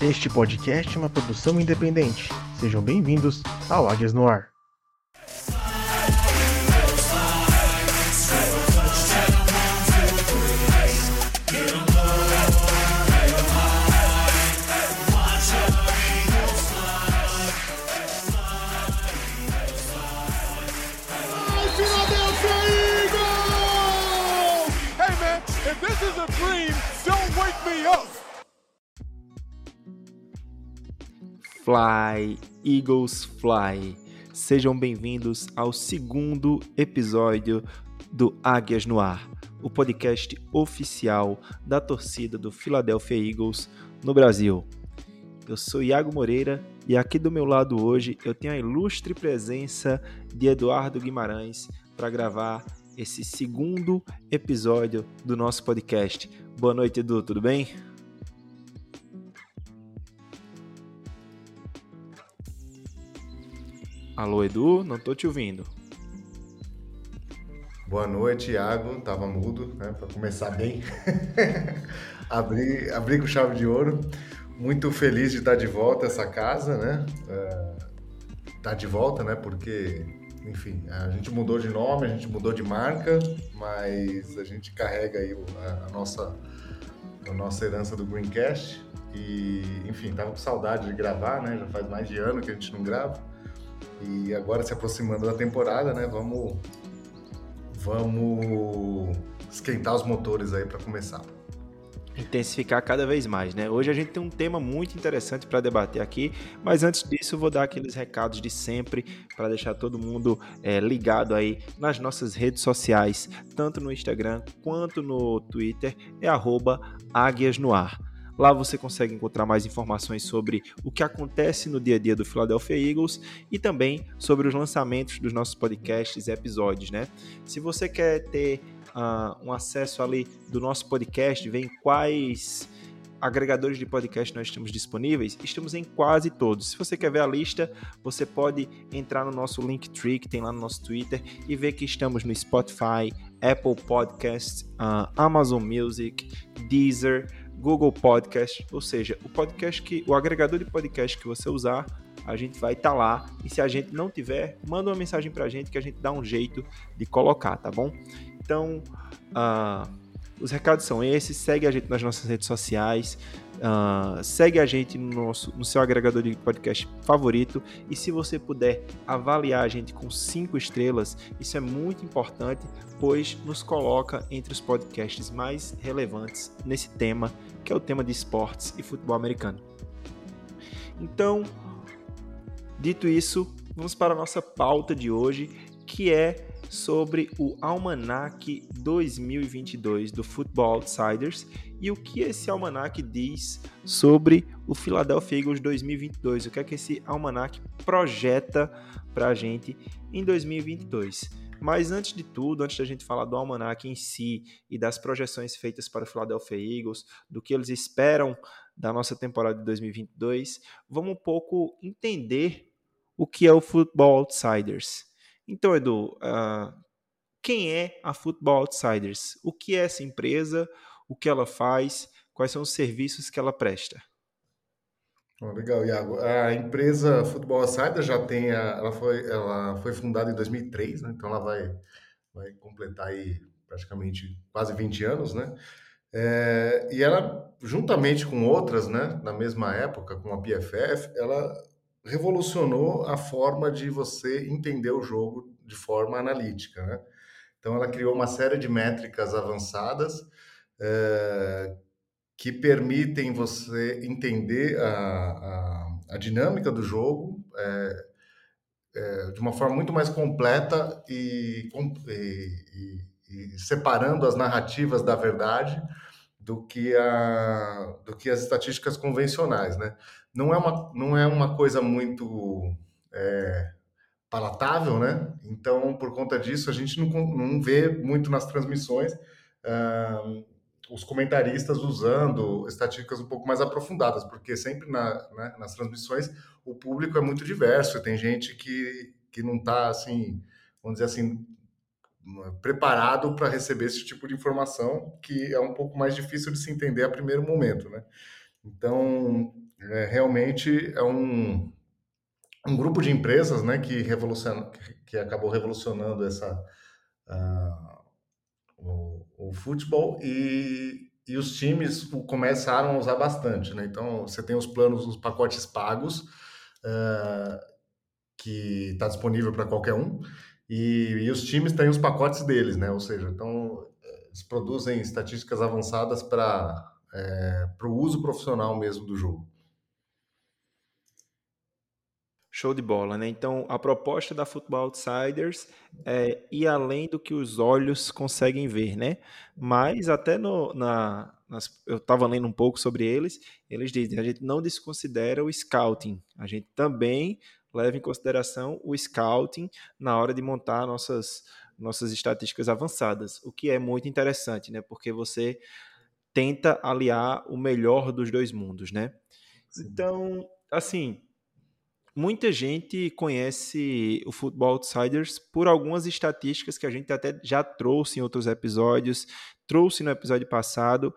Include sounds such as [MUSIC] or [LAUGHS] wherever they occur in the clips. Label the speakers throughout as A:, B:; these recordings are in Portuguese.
A: Este podcast é uma produção independente. Sejam bem-vindos ao Águias no Ar.
B: Fly, Eagles Fly. Sejam bem-vindos ao segundo episódio do Águias no Ar, o podcast oficial da torcida do Philadelphia Eagles no Brasil. Eu sou Iago Moreira e aqui do meu lado hoje eu tenho a ilustre presença de Eduardo Guimarães para gravar esse segundo episódio do nosso podcast. Boa noite, Edu, tudo bem? Alô, Edu, não tô te ouvindo.
C: Boa noite, Iago. Tava mudo, né? Para começar bem. [LAUGHS] abri, abri com chave de ouro. Muito feliz de estar de volta essa casa, né? É, tá de volta, né? Porque, enfim, a gente mudou de nome, a gente mudou de marca, mas a gente carrega aí a, a nossa a nossa herança do Greencast e, enfim, tava com saudade de gravar, né? Já faz mais de ano que a gente não grava. E agora se aproximando da temporada, né? Vamos vamos esquentar os motores aí para começar.
B: intensificar cada vez mais, né? Hoje a gente tem um tema muito interessante para debater aqui, mas antes disso vou dar aqueles recados de sempre para deixar todo mundo é, ligado aí nas nossas redes sociais, tanto no Instagram quanto no Twitter, é arroba Águias no Ar. Lá você consegue encontrar mais informações sobre o que acontece no dia a dia do Philadelphia Eagles e também sobre os lançamentos dos nossos podcasts e episódios, né? Se você quer ter ah, um acesso ali do nosso podcast, ver em quais agregadores de podcast nós estamos disponíveis, estamos em quase todos. Se você quer ver a lista, você pode entrar no nosso Linktree, que tem lá no nosso Twitter, e ver que estamos no Spotify, Apple Podcasts, ah, Amazon Music, Deezer, Google Podcast, ou seja, o podcast que o agregador de podcast que você usar, a gente vai estar lá. E se a gente não tiver, manda uma mensagem pra gente que a gente dá um jeito de colocar, tá bom? Então, ah, os recados são esses. Segue a gente nas nossas redes sociais. Ah, segue a gente no, nosso, no seu agregador de podcast favorito. E se você puder avaliar a gente com cinco estrelas, isso é muito importante, pois nos coloca entre os podcasts mais relevantes nesse tema, que é o tema de esportes e futebol americano. Então, dito isso, vamos para a nossa pauta de hoje, que é sobre o Almanac 2022 do Football Outsiders e o que esse almanac diz sobre o Philadelphia Eagles 2022, o que é que esse almanac projeta para a gente em 2022. Mas antes de tudo, antes da gente falar do almanac em si e das projeções feitas para o Philadelphia Eagles, do que eles esperam da nossa temporada de 2022, vamos um pouco entender o que é o Football Outsiders. Então, Edu, ah, quem é a Football Outsiders? O que é essa empresa? O que ela faz? Quais são os serviços que ela presta?
C: Bom, legal, Iago. A empresa Futebol Outsider já tem, a, ela foi, ela foi fundada em 2003, né? Então ela vai, vai completar aí praticamente quase 20 anos, né? É, e ela, juntamente com outras, né, na mesma época, com a PFF, ela revolucionou a forma de você entender o jogo de forma analítica, né? Então ela criou uma série de métricas avançadas é, que permitem você entender a, a, a dinâmica do jogo é, é, de uma forma muito mais completa e, e- e- separando as narrativas da verdade do que, a, do que as estatísticas convencionais, né? Não é uma, não é uma coisa muito palatável, né? Então, por conta disso, a gente não, não vê muito nas transmissões ah, os comentaristas usando estatísticas um pouco mais aprofundadas, porque sempre na, né, nas transmissões o público é muito diverso, tem gente que, que não está, assim, vamos dizer assim, preparado para receber esse tipo de informação, que é um pouco mais difícil de se entender a primeiro momento, né? Então, é, realmente é um, um grupo de empresas né, que, que acabou revolucionando essa, uh, o futebol e, e os times começaram a usar bastante. Né? Então, você tem os planos, os pacotes pagos, uh, que está disponível para qualquer um, e, e, os times têm os pacotes deles, né? Ou seja, então eles produzem estatísticas avançadas para é, o uso profissional mesmo do jogo.
B: Show de bola, né? Então, a proposta da Football Outsiders é ir além do que os olhos conseguem ver, né? Mas até no, na, nas, eu estava lendo um pouco sobre eles, eles dizem, a gente não desconsidera o scouting, a gente também leva em consideração o scouting na hora de montar nossas, nossas estatísticas avançadas, o que é muito interessante, né? Porque você tenta aliar o melhor dos dois mundos, né? Então, assim, muita gente conhece o Football Outsiders por algumas estatísticas que a gente até já trouxe em outros episódios, trouxe no episódio passado.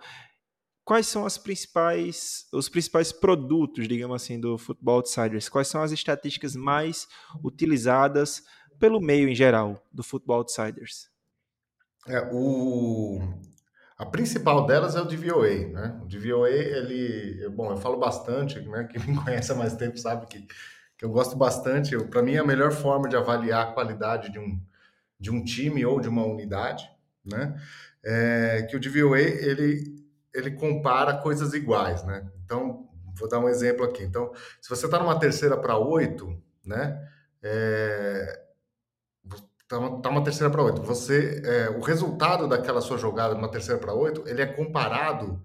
B: Quais são as principais, os principais produtos, digamos assim, do Football Outsiders? Quais são as estatísticas mais utilizadas pelo meio em geral do Football Outsiders?
C: É, o, a principal delas é o DVOA, né? O DVOA, ele, bom, eu falo bastante, né? Quem me conhece há mais tempo sabe que que eu gosto bastante. Para mim, é a melhor forma de avaliar a qualidade de um, de um time ou de uma unidade, né? É que o DVOA ele, ele compara coisas iguais, né? Então, vou dar um exemplo aqui. Então, se você está numa terceira para oito, né? É, tá uma, tá uma terceira para oito. Você, é, o resultado daquela sua jogada numa terceira para oito, ele é comparado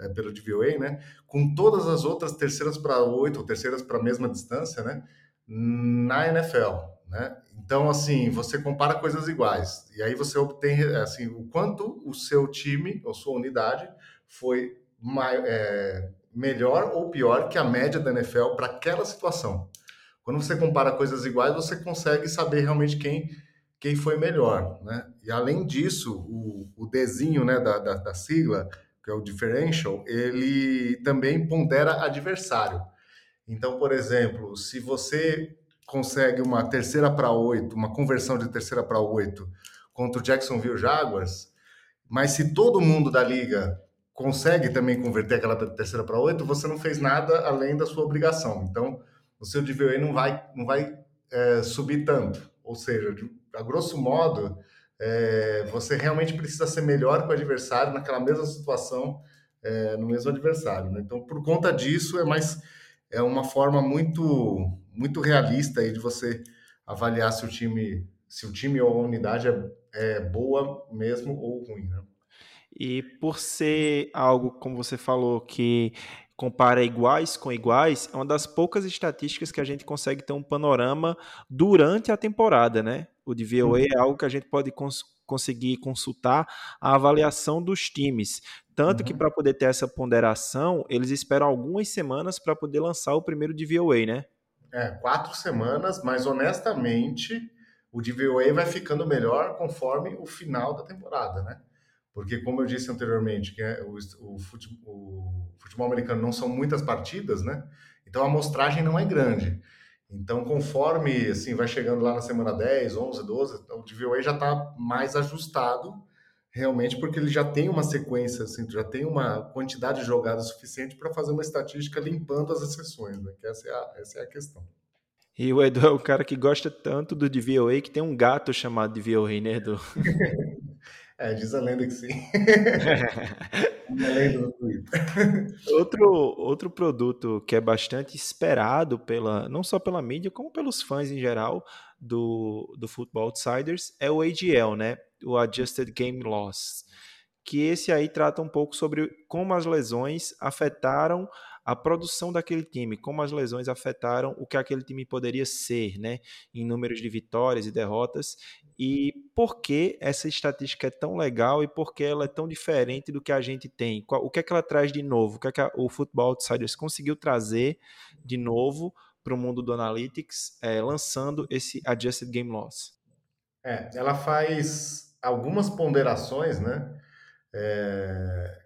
C: é, pelo DVOA, né? Com todas as outras terceiras para oito, ou terceiras para a mesma distância, né? Na NFL, né? Então, assim, você compara coisas iguais. E aí você obtém, assim, o quanto o seu time, ou sua unidade, foi maior, é, melhor ou pior que a média da NFL para aquela situação. Quando você compara coisas iguais, você consegue saber realmente quem quem foi melhor, né? E além disso, o, o desenho né, da, da, da sigla que é o differential, ele também pondera adversário. Então, por exemplo, se você consegue uma terceira para oito, uma conversão de terceira para oito contra o Jacksonville Jaguars, mas se todo mundo da liga consegue também converter aquela terceira para oito, você não fez nada além da sua obrigação. Então, o seu DVOA não vai, não vai é, subir tanto. Ou seja, a grosso modo, é, você realmente precisa ser melhor que o adversário naquela mesma situação, é, no mesmo adversário. Né? Então, por conta disso, é mais é uma forma muito muito realista aí de você avaliar se o time se o time ou a unidade é, é boa mesmo ou ruim. Né?
B: E por ser algo, como você falou, que compara iguais com iguais, é uma das poucas estatísticas que a gente consegue ter um panorama durante a temporada, né? O de VOA é algo que a gente pode cons conseguir consultar a avaliação dos times. Tanto uhum. que para poder ter essa ponderação, eles esperam algumas semanas para poder lançar o primeiro de VOA, né?
C: É, quatro semanas, mas honestamente, o de VOA vai ficando melhor conforme o final da temporada, né? Porque, como eu disse anteriormente, que é o, o, futebol, o futebol americano não são muitas partidas, né? Então a amostragem não é grande. Então, conforme assim vai chegando lá na semana 10, 11, 12, o DVOA já está mais ajustado, realmente, porque ele já tem uma sequência, assim, já tem uma quantidade de jogadas suficiente para fazer uma estatística limpando as exceções, né? Que essa é a, essa é a questão.
B: E o Edu é o cara que gosta tanto do DVOA que tem um gato chamado DVOA, né, Edu?
C: É, diz a lenda que sim. [LAUGHS]
B: Outro, outro produto que é bastante esperado pela, não só pela mídia, como pelos fãs em geral do, do Football Outsiders é o AGL, né? O Adjusted Game Loss. Que esse aí trata um pouco sobre como as lesões afetaram a produção daquele time, como as lesões afetaram o que aquele time poderia ser, né, em números de vitórias e derrotas, e por que essa estatística é tão legal e por que ela é tão diferente do que a gente tem. O que é que ela traz de novo? O que é que o Football Outsiders conseguiu trazer de novo para o mundo do Analytics, é, lançando esse Adjusted Game Loss?
C: É, ela faz algumas ponderações, né? É,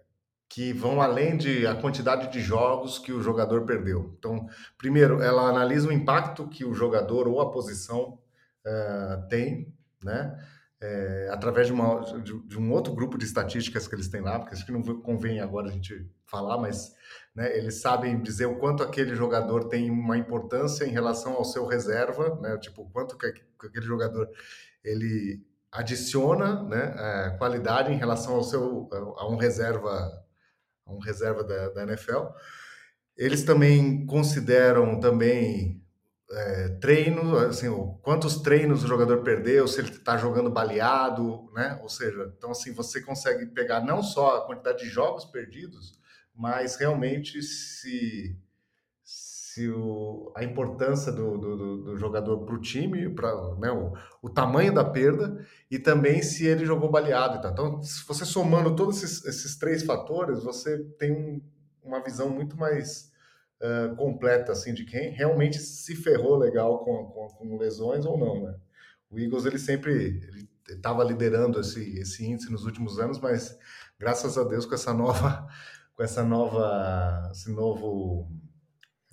C: que vão além de a quantidade de jogos que o jogador perdeu. Então, primeiro, ela analisa o impacto que o jogador ou a posição uh, tem, né? É, através de, uma, de, de, um outro grupo de estatísticas que eles têm lá, porque acho que não convém agora a gente falar, mas né, eles sabem dizer o quanto aquele jogador tem uma importância em relação ao seu reserva, né, tipo, quanto que, que aquele jogador ele adiciona né, é, qualidade em relação ao seu a um reserva um reserva da, da NFL. Eles também consideram também é, treino, assim, quantos treinos o jogador perdeu, se ele está jogando baleado, né? Ou seja, então assim você consegue pegar não só a quantidade de jogos perdidos, mas realmente se se o, a importância do, do, do jogador para o time, para né, o, o, tamanho da perda e também se ele jogou baleado. Tá? Então, se você somando todos esses, esses três fatores, você tem um, uma visão muito mais uh, completa assim de quem realmente se ferrou legal com, com, com lesões ou não. Né? O Eagles ele sempre estava liderando esse, esse índice nos últimos anos, mas graças a Deus com essa nova [LAUGHS] com essa nova esse novo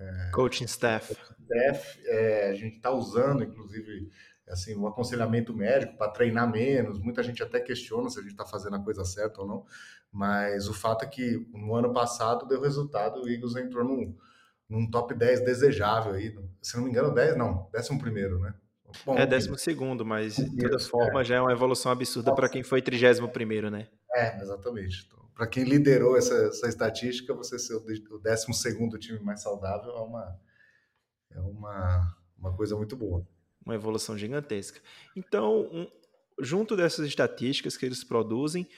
B: é, coaching staff.
C: staff é, a gente está usando, inclusive, assim, o aconselhamento médico para treinar menos. Muita gente até questiona se a gente está fazendo a coisa certa ou não, mas o fato é que no ano passado deu resultado, o Eagles entrou num, num top 10 desejável aí. Se não me engano, 10 não, décimo primeiro, né?
B: Bom, é décimo segundo, mas de toda forma é. já é uma evolução absurda para quem foi trigésimo primeiro, né?
C: É, exatamente. Então, para quem liderou essa, essa, estatística, você ser o 12 time mais saudável é uma, é uma, uma coisa muito boa.
B: Uma evolução gigantesca. Então, um, junto dessas estatísticas que eles produzem,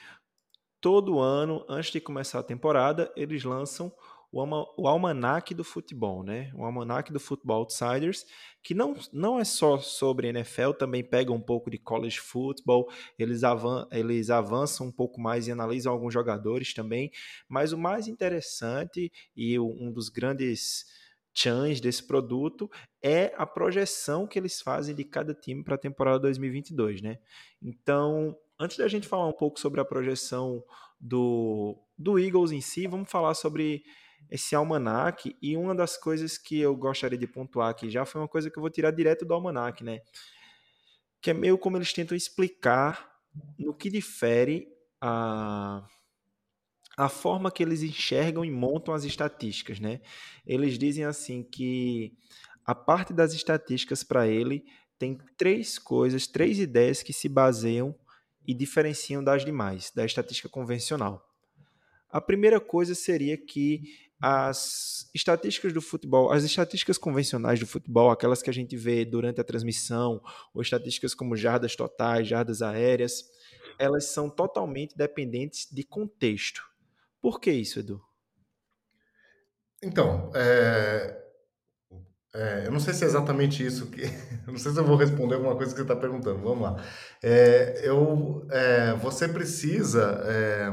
B: todo ano, antes de começar a temporada, eles lançam o, almanac do futebol, né? O almanac do Football Outsiders, que não, não é só sobre NFL, também pega um pouco de college football, eles, avan eles avançam um pouco mais e analisam alguns jogadores também, mas o mais interessante e um dos grandes chans desse produto é a projeção que eles fazem de cada time para a temporada 2022, né? Então, antes da gente falar um pouco sobre a projeção do, do Eagles em si, vamos falar sobre esse almanac e uma das coisas que eu gostaria de pontuar aqui já foi uma coisa que eu vou tirar direto do almanac, né? Que é meio como eles tentam explicar no que difere a a forma que eles enxergam e montam as estatísticas, né? Eles dizem assim que a parte das estatísticas para ele tem três coisas, três ideias que se baseiam e diferenciam das demais, da estatística convencional. A primeira coisa seria que as estatísticas do futebol, as estatísticas convencionais do futebol, aquelas que a gente vê durante a transmissão, ou estatísticas como jardas totais, jardas aéreas, elas são totalmente dependentes de contexto. Por que isso, Edu?
C: Então, é, é, eu não sei se é exatamente isso que. [LAUGHS] Não sei se eu vou responder alguma coisa que você está perguntando. Vamos lá. É, eu, é, você precisa é,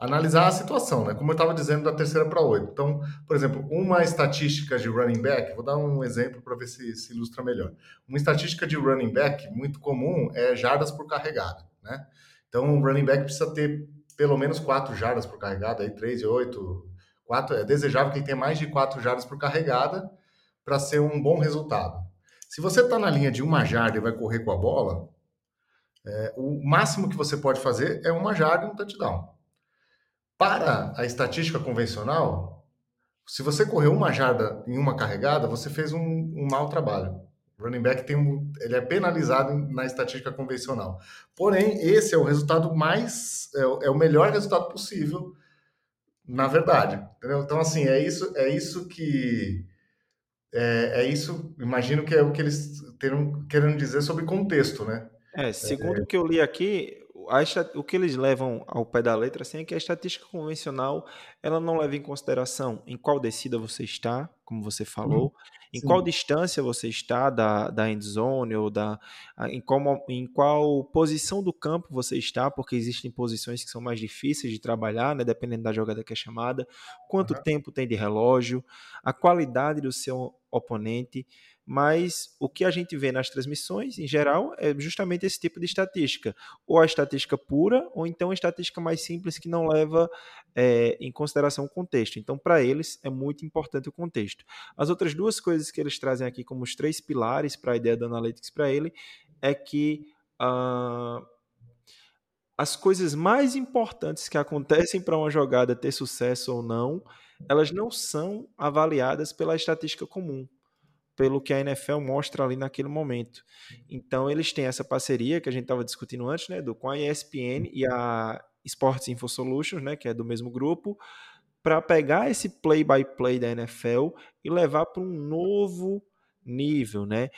C: analisar a situação, né? Como eu estava dizendo, da terceira para oito. Então, por exemplo, uma estatística de running back, vou dar um exemplo para ver se se ilustra melhor. Uma estatística de running back muito comum é jardas por carregada, né? Então, o running back precisa ter pelo menos quatro jardas por carregada, aí três e oito, quatro. É desejável que ele tenha mais de quatro jardas por carregada para ser um bom resultado. Se você está na linha de uma jarda e vai correr com a bola, é, o máximo que você pode fazer é uma jarda e um touchdown. Para a estatística convencional, se você correu uma jarda em uma carregada, você fez um, um mau trabalho. O running back tem um, ele é penalizado na estatística convencional. Porém, esse é o resultado mais é, é o melhor resultado possível, na verdade. Entendeu? Então, assim, é isso, é isso que é, é isso. Imagino que é o que eles terão, querendo dizer sobre contexto, né?
B: É, segundo é, o que eu li aqui, a, o que eles levam ao pé da letra assim, é que a estatística convencional ela não leva em consideração em qual descida você está, como você falou, hum, em qual distância você está da, da end zone ou da, em, qual, em qual posição do campo você está, porque existem posições que são mais difíceis de trabalhar, né, dependendo da jogada que é chamada, quanto uhum. tempo tem de relógio, a qualidade do seu oponente, mas o que a gente vê nas transmissões, em geral, é justamente esse tipo de estatística. Ou a estatística pura, ou então a estatística mais simples que não leva é, em consideração o contexto. Então, para eles, é muito importante o contexto. As outras duas coisas que eles trazem aqui como os três pilares para a ideia do Analytics para ele é que. Uh, as coisas mais importantes que acontecem para uma jogada ter sucesso ou não, elas não são avaliadas pela estatística comum, pelo que a NFL mostra ali naquele momento. Então eles têm essa parceria que a gente estava discutindo antes, né, do com a ESPN e a Sports Info Solutions, né, que é do mesmo grupo, para pegar esse play by play da NFL e levar para um novo nível, né?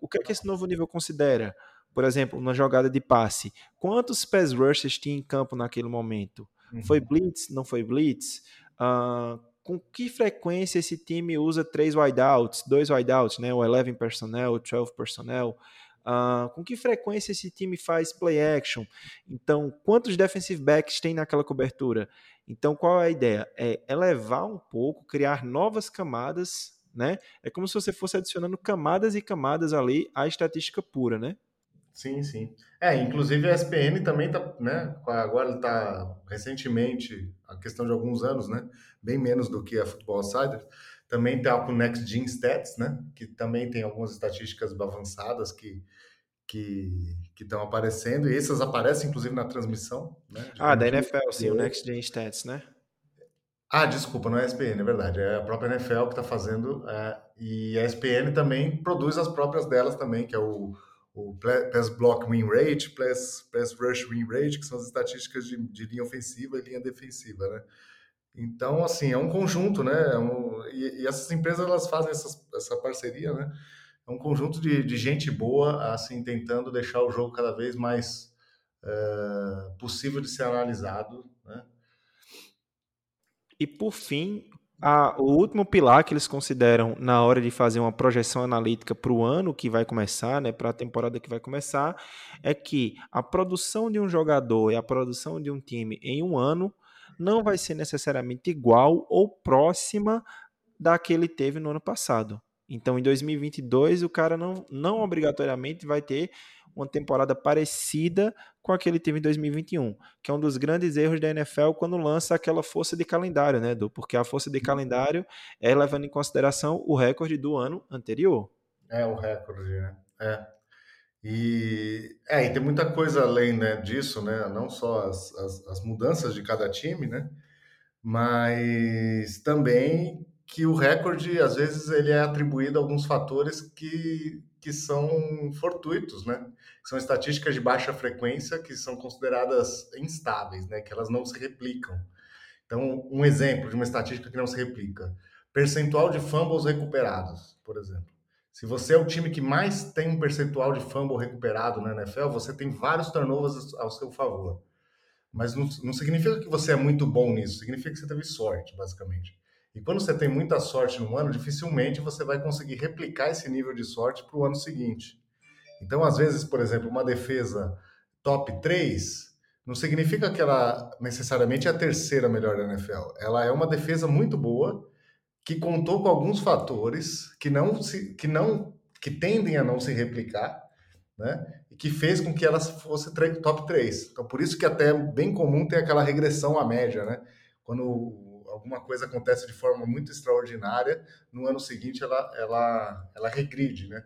B: O que é que esse novo nível considera? por exemplo, na jogada de passe, quantos pass rushers tinha em campo naquele momento? Uhum. Foi blitz? Não foi blitz? Uh, com que frequência esse time usa três wideouts, dois wideouts, né? O 11 personnel, o 12 personnel? Uh, com que frequência esse time faz play action? Então, quantos defensive backs tem naquela cobertura? Então, qual é a ideia? É elevar um pouco, criar novas camadas, né? É como se você fosse adicionando camadas e camadas ali à estatística pura, né?
C: Sim, sim. É, inclusive a ESPN também tá, né? Agora está recentemente, a questão de alguns anos, né? Bem menos do que a Football Insider, também está com o Next Gen Stats, né? Que também tem algumas estatísticas avançadas que que estão aparecendo, e essas aparecem inclusive na transmissão. Né,
B: ah, da NFL, sim, o Next Gen Stats, né?
C: Ah, desculpa, não é a ESPN, é verdade. É a própria NFL que está fazendo. É, e a ESPN também produz as próprias delas também, que é o o pass block win rate, pass, pass rush win rate, que são as estatísticas de, de linha ofensiva e linha defensiva, né? Então, assim, é um conjunto, né? É um, e, e, essas empresas, elas fazem essas, essa parceria, né? É um conjunto de, de, gente boa, assim, tentando deixar o jogo cada vez mais é, possível de ser analisado, né?
B: E, por fim, a, o último pilar que eles consideram na hora de fazer uma projeção analítica para o ano que vai começar, né, para a temporada que vai começar, é que a produção de um jogador e a produção de um time em um ano não vai ser necessariamente igual ou próxima da que ele teve no ano passado. Então, em 2022, o cara não, não obrigatoriamente vai ter uma temporada parecida com a que teve em 2021, que é um dos grandes erros da NFL quando lança aquela força de calendário, né, Edu? Porque a força de calendário é levando em consideração o recorde do ano anterior.
C: É, o recorde, né? É. E, é, e tem muita coisa além né, disso, né? Não só as, as, as mudanças de cada time, né? Mas também que o recorde, às vezes, ele é atribuído a alguns fatores que, que são fortuitos, né? São estatísticas de baixa frequência que são consideradas instáveis, né? Que elas não se replicam. Então, um exemplo de uma estatística que não se replica. Percentual de fumbles recuperados, por exemplo. Se você é o time que mais tem um percentual de fumble recuperado na NFL, você tem vários turnovers ao seu favor. Mas não, não significa que você é muito bom nisso, significa que você teve sorte, basicamente. E quando você tem muita sorte no ano, dificilmente você vai conseguir replicar esse nível de sorte para o ano seguinte. Então, às vezes, por exemplo, uma defesa top 3 não significa que ela necessariamente é a terceira melhor da NFL. Ela é uma defesa muito boa que contou com alguns fatores que não se, que não que tendem a não se replicar, né? E que fez com que ela fosse top 3. Então, por isso que até é bem comum ter aquela regressão à média, né? Quando alguma coisa acontece de forma muito extraordinária, no ano seguinte ela, ela, ela regride, né?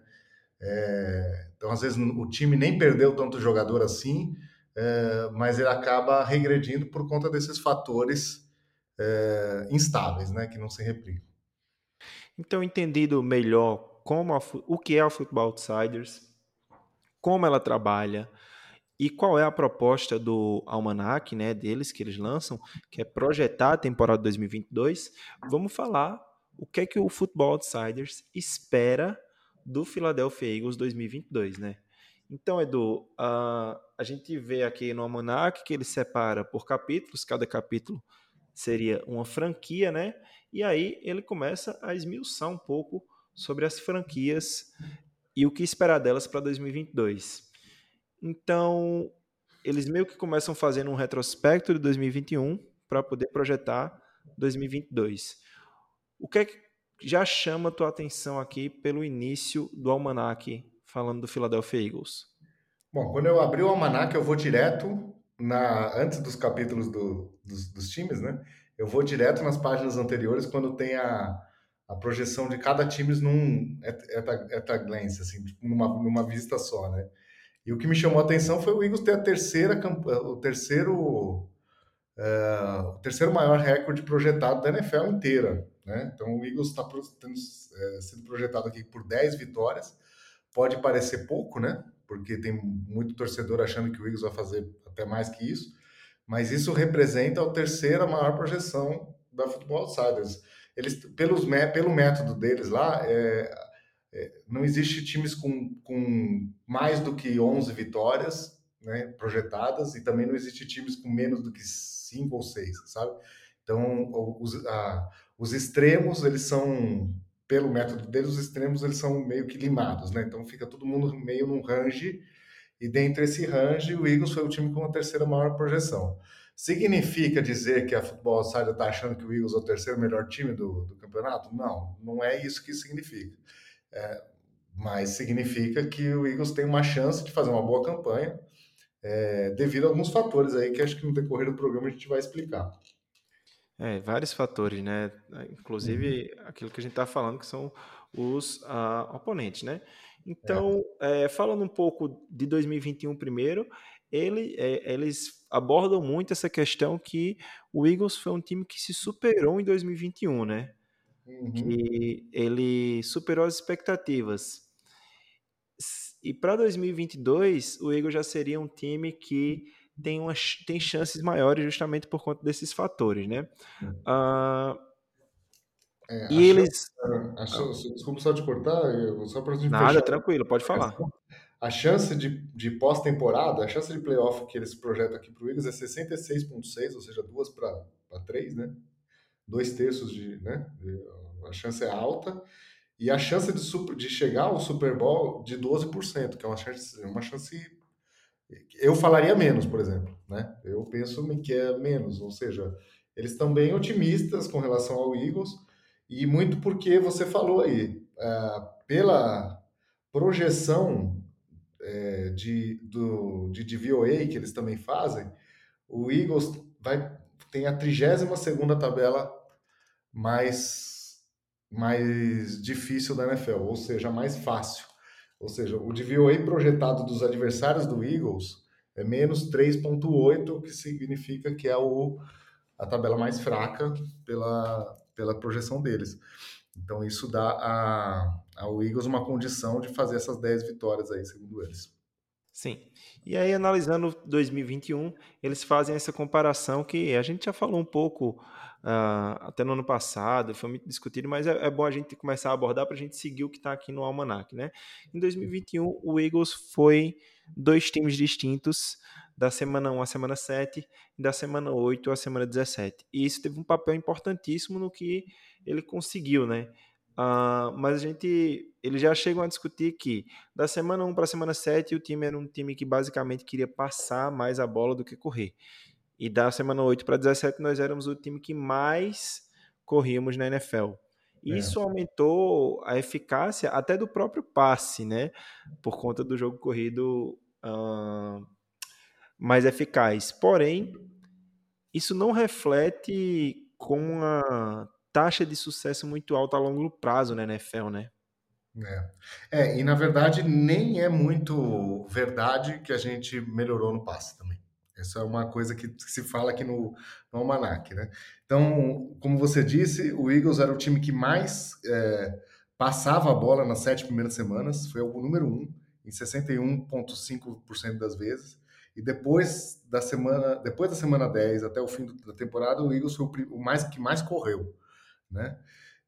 C: É, então, às vezes, o time nem perdeu tanto jogador assim, é, mas ele acaba regredindo por conta desses fatores é, instáveis, né? Que não se replicam.
B: Então, entendido melhor como a, o que é a Football Outsiders, como ela trabalha, e qual é a proposta do Almanac, né, deles que eles lançam, que é projetar a temporada 2022? Vamos falar o que é que o Football Outsiders espera do Philadelphia Eagles 2022, né? Então, Edu, uh, a gente vê aqui no Almanac que ele separa por capítulos, cada capítulo seria uma franquia, né? E aí ele começa a esmiuçar um pouco sobre as franquias e o que esperar delas para 2022. Então, eles meio que começam fazendo um retrospecto de 2021 para poder projetar 2022. O que é que já chama tua atenção aqui pelo início do almanac, falando do Philadelphia Eagles?
C: Bom, quando eu abri o almanac, eu vou direto na antes dos capítulos do, dos, dos times, né? Eu vou direto nas páginas anteriores quando tem a, a projeção de cada time num at, a glance, assim, tipo, numa, numa vista só, né? E o que me chamou a atenção foi o Eagles ter a terceira, o terceiro, uh, o terceiro maior recorde projetado da NFL inteira, né? Então o Eagles está é, sendo projetado aqui por 10 vitórias. Pode parecer pouco, né? Porque tem muito torcedor achando que o Eagles vai fazer até mais que isso, mas isso representa a terceira maior projeção da Football Outsiders. Eles, pelos, pelo método deles lá, é, é, não existe times com, com mais do que 11 vitórias né, projetadas e também não existe times com menos do que 5 ou 6, sabe? Então, os, a, os extremos, eles são, pelo método deles, os extremos, eles são meio que limados, né? Então, fica todo mundo meio num range e dentro desse range, o Eagles foi o time com a terceira maior projeção. Significa dizer que a Futebol Outsider está achando que o Eagles é o terceiro melhor time do, do campeonato? Não, não é isso que significa. É, mas significa que o Eagles tem uma chance de fazer uma boa campanha é, devido a alguns fatores aí que acho que no decorrer do programa a gente vai explicar.
B: É, vários fatores, né? Inclusive uhum. aquilo que a gente está falando que são os uh, oponentes, né? Então, é. É, falando um pouco de 2021 primeiro, ele, é, eles abordam muito essa questão que o Eagles foi um time que se superou em 2021, né? Uhum. Que ele superou as expectativas. E para 2022, o Eagles já seria um time que tem, uma, tem chances maiores justamente por conta desses fatores, né? Uh,
C: é, e eles. A, desculpa só de cortar, só para
B: Nada, fechar. tranquilo, pode falar.
C: A chance de, de pós-temporada, a chance de playoff que eles projetam aqui para o Eagles é 66,6, ou seja, duas para três, né? Dois terços de. Né? A chance é alta. E a chance de, super, de chegar ao Super Bowl de 12%, que é uma chance, uma chance. Eu falaria menos, por exemplo. Né? Eu penso que é menos, ou seja, eles estão bem otimistas com relação ao Eagles, e muito porque você falou aí, uh, pela projeção é, de, do, de DVOA que eles também fazem, o Eagles vai, tem a 32 tabela mais, mais difícil da NFL, ou seja, mais fácil. Ou seja, o DVOA projetado dos adversários do Eagles é menos 3,8, o que significa que é o, a tabela mais fraca pela, pela projeção deles. Então, isso dá a, ao Eagles uma condição de fazer essas 10 vitórias aí, segundo eles.
B: Sim. E aí, analisando 2021, eles fazem essa comparação que a gente já falou um pouco uh, até no ano passado, foi muito discutido, mas é, é bom a gente começar a abordar para a gente seguir o que está aqui no Almanac, né? Em 2021, o Eagles foi dois times distintos, da semana 1 à semana 7 e da semana 8 à semana 17. E isso teve um papel importantíssimo no que ele conseguiu, né? Uh, mas a gente, eles já chegam a discutir que da semana 1 para a semana 7 o time era um time que basicamente queria passar mais a bola do que correr. E da semana 8 para 17 nós éramos o time que mais corríamos na NFL. É. Isso aumentou a eficácia até do próprio passe, né? Por conta do jogo corrido uh, mais eficaz. Porém, isso não reflete com uma taxa de sucesso muito alta a longo prazo na NFL, né?
C: É. é, e na verdade nem é muito verdade que a gente melhorou no passe também. Essa é uma coisa que se fala aqui no, no Almanac, né? Então, como você disse, o Eagles era o time que mais é, passava a bola nas sete primeiras semanas, foi o número um, em 61,5% das vezes. E depois da semana, depois da semana 10 até o fim da temporada, o Eagles foi o mais que mais correu, né?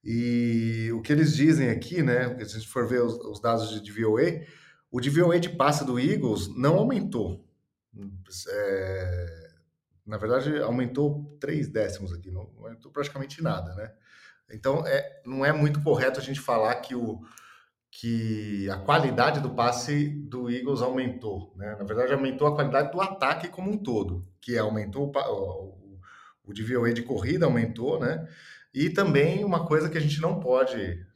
C: E o que eles dizem aqui, né, se a gente for ver os, os dados de DVOA, o DVOA de passe do Eagles não aumentou. É, na verdade, aumentou três décimos aqui, não aumentou praticamente nada, né? Então, é, não é muito correto a gente falar que o, que a qualidade do passe do Eagles aumentou. Né? Na verdade, aumentou a qualidade do ataque como um todo, que aumentou o, o, o de corrida aumentou, né? E também uma coisa que a gente não pode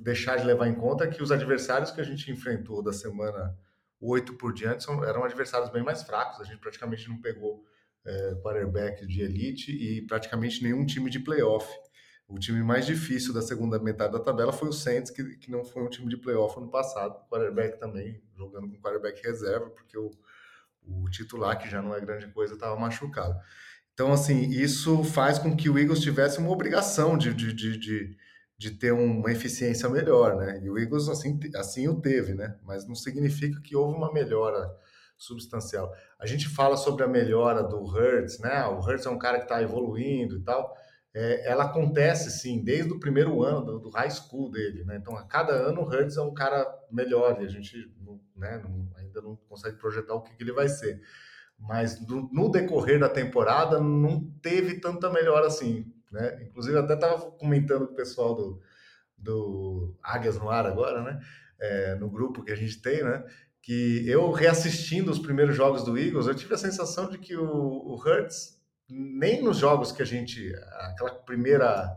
C: deixar de levar em conta é que os adversários que a gente enfrentou da semana 8 por diante são, eram adversários bem mais fracos. A gente praticamente não pegou é, quarterback de elite e praticamente nenhum time de playoff. O time mais difícil da segunda metade da tabela foi o Saints, que, que não foi um time de playoff ano passado. Quarterback também, jogando com quarterback reserva, porque o, o titular, que já não é grande coisa, estava machucado. Então, assim, isso faz com que o Eagles tivesse uma obrigação de, de, de, de, de ter uma eficiência melhor, né? E o Eagles, assim, assim o teve, né? Mas não significa que houve uma melhora substancial. A gente fala sobre a melhora do Hurts, né? O Hurts é um cara que está evoluindo e tal é, ela acontece, sim, desde o primeiro ano do, do, high school dele, né? Então, a cada ano o Hurts é um cara melhor e a gente né, não, ainda não consegue projetar o que, que ele vai ser. Mas no, no, decorrer da temporada não teve tanta melhora assim, né? Inclusive, até estava comentando com o pessoal do, do Águias no Ar agora, né? É, no grupo que a gente tem, né? Que eu reassistindo os primeiros jogos do Eagles, eu tive a sensação de que o, o Hurts nem nos jogos que a gente, aquela primeira,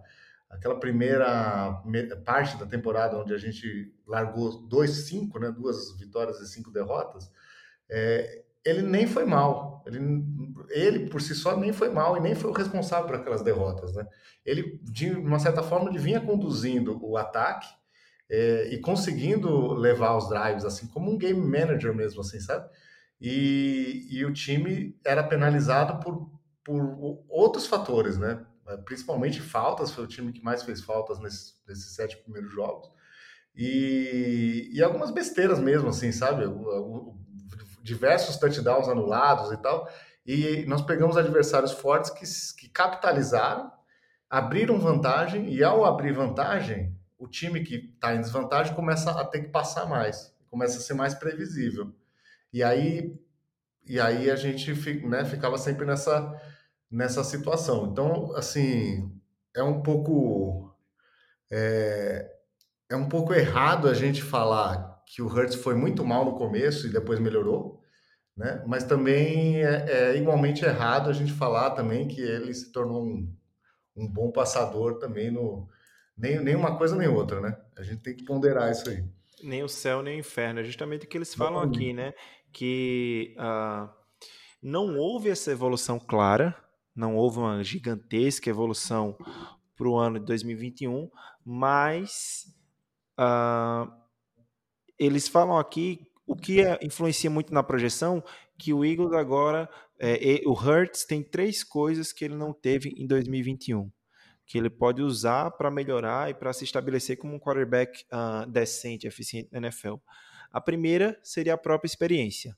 C: aquela primeira parte da temporada onde a gente largou 2-5, né, duas vitórias e cinco derrotas, é, ele nem foi mal. Ele, ele, por si só, nem foi mal e nem foi o responsável por aquelas derrotas. Né? Ele, de uma certa forma, ele vinha conduzindo o ataque é, e conseguindo levar os drives, assim, como um game manager mesmo, assim, sabe? E, e o time era penalizado por por outros fatores, né? É, principalmente faltas, foi o time que mais fez faltas nesses, nesses sete primeiros jogos. E, e algumas besteiras mesmo, assim, sabe? O, o, diversos touchdowns anulados e tal. E nós pegamos adversários fortes que, que capitalizaram, abriram vantagem, e ao abrir vantagem, o time que está em desvantagem começa a ter que passar mais, começa a ser mais previsível. E aí, e aí a gente né, ficava sempre nessa nessa situação. Então, assim, é um pouco é, é um pouco errado a gente falar que o Hertz foi muito mal no começo e depois melhorou, né? Mas também é, é igualmente errado a gente falar também que ele se tornou um, um bom passador também no nem, nem uma coisa nem outra, né? A gente tem que ponderar isso aí.
B: Nem o céu nem o inferno, é justamente o que eles falam aqui, né? Que uh, não houve essa evolução clara não houve uma gigantesca evolução para o ano de 2021, mas uh, eles falam aqui o que é, influencia muito na projeção que o Eagles agora, é, o Hurts tem três coisas que ele não teve em 2021, que ele pode usar para melhorar e para se estabelecer como um quarterback uh, decente, eficiente na NFL. A primeira seria a própria experiência.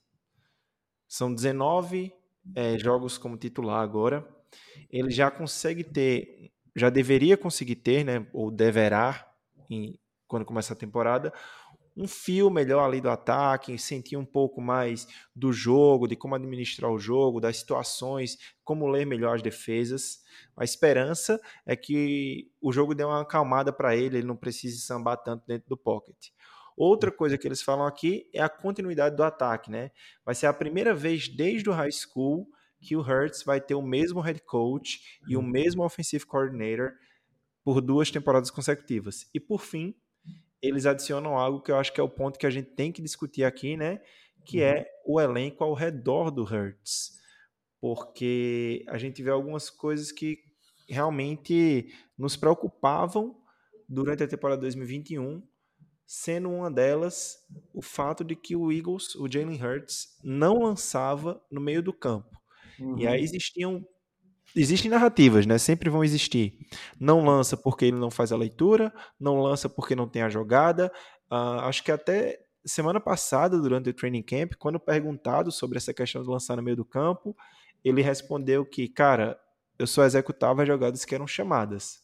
B: São 19 é, jogos como titular agora, ele já consegue ter, já deveria conseguir ter, né, ou deverá, em, quando começa a temporada, um fio melhor ali do ataque, sentir um pouco mais do jogo, de como administrar o jogo, das situações, como ler melhor as defesas. A esperança é que o jogo dê uma acalmada para ele, ele não precise sambar tanto dentro do pocket. Outra coisa que eles falam aqui é a continuidade do ataque, né? Vai ser a primeira vez desde o high school que o Hurts vai ter o mesmo head coach e o mesmo offensive coordinator por duas temporadas consecutivas. E por fim, eles adicionam algo que eu acho que é o ponto que a gente tem que discutir aqui, né? Que é uhum. o elenco ao redor do Hurts. Porque a gente vê algumas coisas que realmente nos preocupavam durante a temporada 2021 sendo uma delas o fato de que o Eagles, o Jalen Hurts, não lançava no meio do campo. Uhum. E aí existiam existem narrativas, né? Sempre vão existir. Não lança porque ele não faz a leitura, não lança porque não tem a jogada. Uh, acho que até semana passada, durante o training camp, quando perguntado sobre essa questão de lançar no meio do campo, ele respondeu que, cara, eu só executava jogadas que eram chamadas.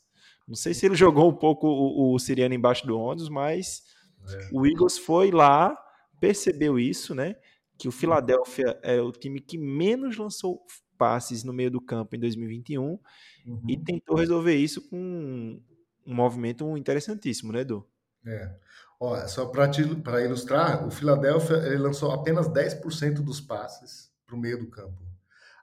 B: Não sei se ele jogou um pouco o, o Siriano embaixo do ônibus, mas é. o Eagles foi lá, percebeu isso, né? Que o Philadelphia é o time que menos lançou passes no meio do campo em 2021 uhum. e tentou resolver isso com um movimento interessantíssimo, né, Edu?
C: É. Ó, só para ilustrar, o Philadelphia ele lançou apenas 10% dos passes para o meio do campo.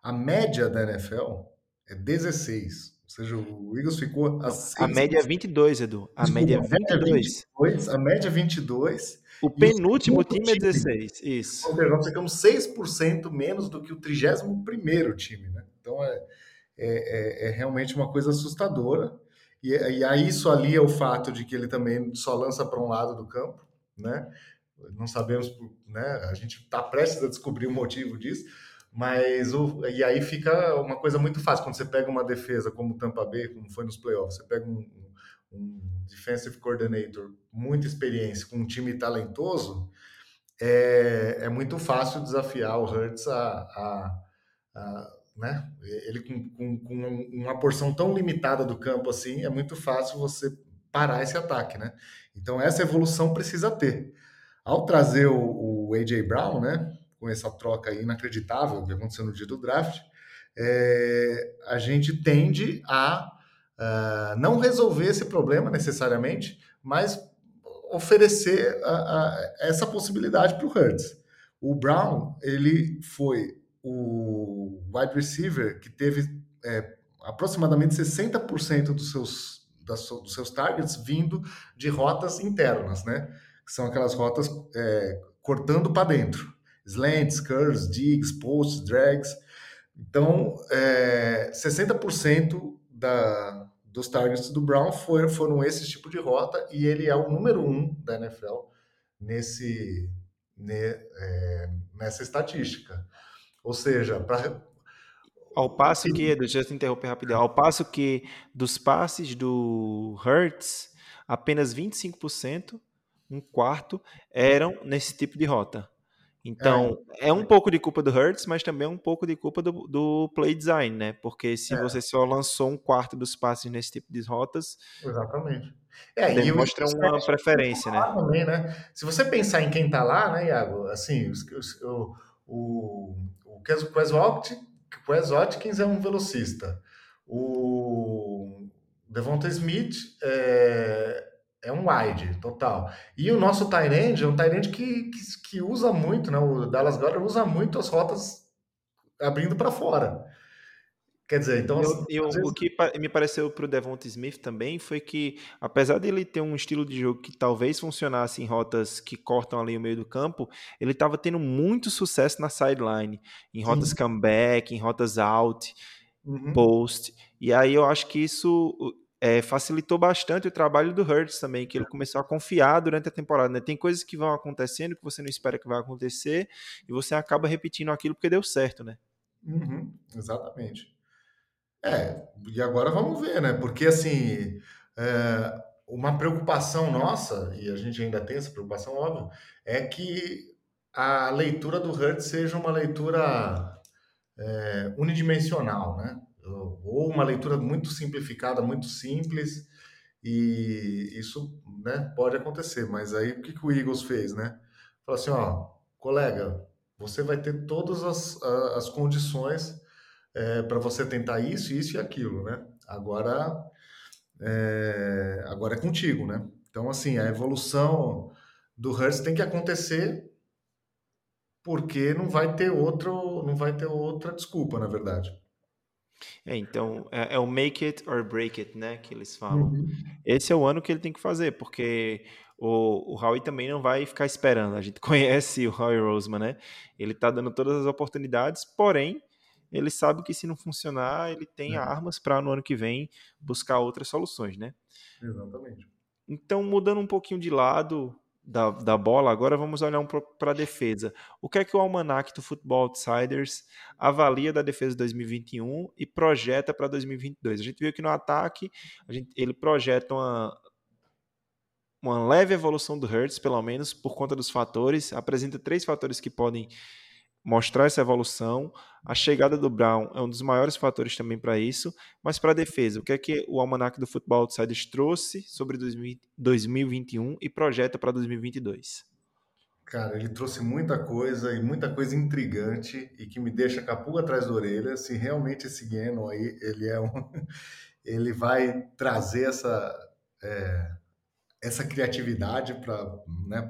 C: A média da NFL é 16. Ou seja, o Eagles ficou a,
B: a média é 22, Edu. A Desculpa, média é 22.
C: 22. A média é 22.
B: O penúltimo o time é 16. Isso.
C: Ou seja, nós ficamos 6% menos do que o 31 time, né? Então é, é, é, é realmente uma coisa assustadora. E, e aí isso ali é o fato de que ele também só lança para um lado do campo, né? Não sabemos, né? A gente está prestes a descobrir o motivo disso, mas o, e aí fica uma coisa muito fácil quando você pega uma defesa como o Tampa Bay, como foi nos playoffs, você pega um, um defensive coordinator muita experiência com um time talentoso, é, é muito fácil desafiar o Hurts a, a, a né? Ele com, com, com, uma porção tão limitada do campo assim, é muito fácil você parar esse ataque, né? Então essa evolução precisa ter. Ao trazer o, o AJ Brown, né? Com essa troca inacreditável que aconteceu no dia do draft, é, a gente tende a uh, não resolver esse problema necessariamente, mas oferecer essa possibilidade para o Hurts. O Brown ele foi o wide receiver que teve é, aproximadamente 60% dos seus, das, dos seus targets vindo de rotas internas, né? São aquelas rotas é, cortando para dentro. Slants, curves, digs, posts, drags. Então, é, 60% da, dos targets do Brown foram, foram esse tipo de rota e ele é o número um da NFL nesse, ne, é, nessa estatística. Ou seja, para
B: ao passo que, deixa eu te interromper rapidinho, ao passo que dos passes do Hertz, apenas 25%, um quarto, eram nesse tipo de rota. Então, é, é um pouco de culpa do Hertz, mas também é um pouco de culpa do, do play design, né? Porque se é. você só lançou um quarto dos passes nesse tipo de rotas.
C: Exatamente.
B: É, e mostra uma preferência, né?
C: Também, né? Se você pensar em quem tá lá, né, Iago? Assim, o, o, o Quez Watkins é um velocista. O Devonta Smith é, é um wide total. E o nosso Tyrande é um Tyrande que, que, que, usa muito, né? O Dallas Goddard usa muito as rotas abrindo para fora. Quer dizer, então.
B: Eu, eu, vezes... O que me pareceu para o Devonta Smith também foi que, apesar dele ter um estilo de jogo que talvez funcionasse em rotas que cortam ali o meio do campo, ele estava tendo muito sucesso na sideline, em rotas Sim. comeback, em rotas out, uhum. post. E aí eu acho que isso é, facilitou bastante o trabalho do Hurts também, que ele começou a confiar durante a temporada. Né? Tem coisas que vão acontecendo que você não espera que vai acontecer e você acaba repetindo aquilo porque deu certo, né?
C: Uhum, exatamente. É, e agora vamos ver, né? Porque assim, é, uma preocupação nossa, e a gente ainda tem essa preocupação, óbvio, é que a leitura do Hertz seja uma leitura é, unidimensional, né? Ou uma leitura muito simplificada, muito simples, e isso né, pode acontecer. Mas aí o que, que o Eagles fez, né? Falou assim: ó, colega, você vai ter todas as, as condições é, para você tentar isso, isso e aquilo, né? Agora é, agora é contigo, né? Então, assim, a evolução do Hurst tem que acontecer porque não vai ter outro, não vai ter outra desculpa, na verdade.
B: É, então, é, é, o make it or break it, né, que eles falam. Uhum. Esse é o ano que ele tem que fazer, porque o, o Howie também não vai ficar esperando. A gente [LAUGHS] conhece o Howie Roseman, né? Ele tá dando todas as oportunidades, porém, ele sabe que se não funcionar, ele tem é. armas para no ano que vem buscar outras soluções, né?
C: Exatamente.
B: Então, mudando um pouquinho de lado da, da bola, agora vamos olhar um para a defesa. O que é que o Almanac do Football Outsiders avalia da defesa de 2021 e projeta para 2022? A gente viu que no ataque gente, ele projeta uma, uma leve evolução do Hertz, pelo menos, por conta dos fatores. Apresenta três fatores que podem mostrar essa evolução. A chegada do Brown é um dos maiores fatores também para isso. Mas para a defesa, o que é que o Almanac do Futebol Outsiders trouxe sobre 2021 e projeta para 2022?
C: Cara, ele trouxe muita coisa e muita coisa intrigante e que me deixa capu atrás da orelha. Se realmente esse Gannon aí, ele é um, [LAUGHS] ele vai trazer essa é, essa criatividade para né,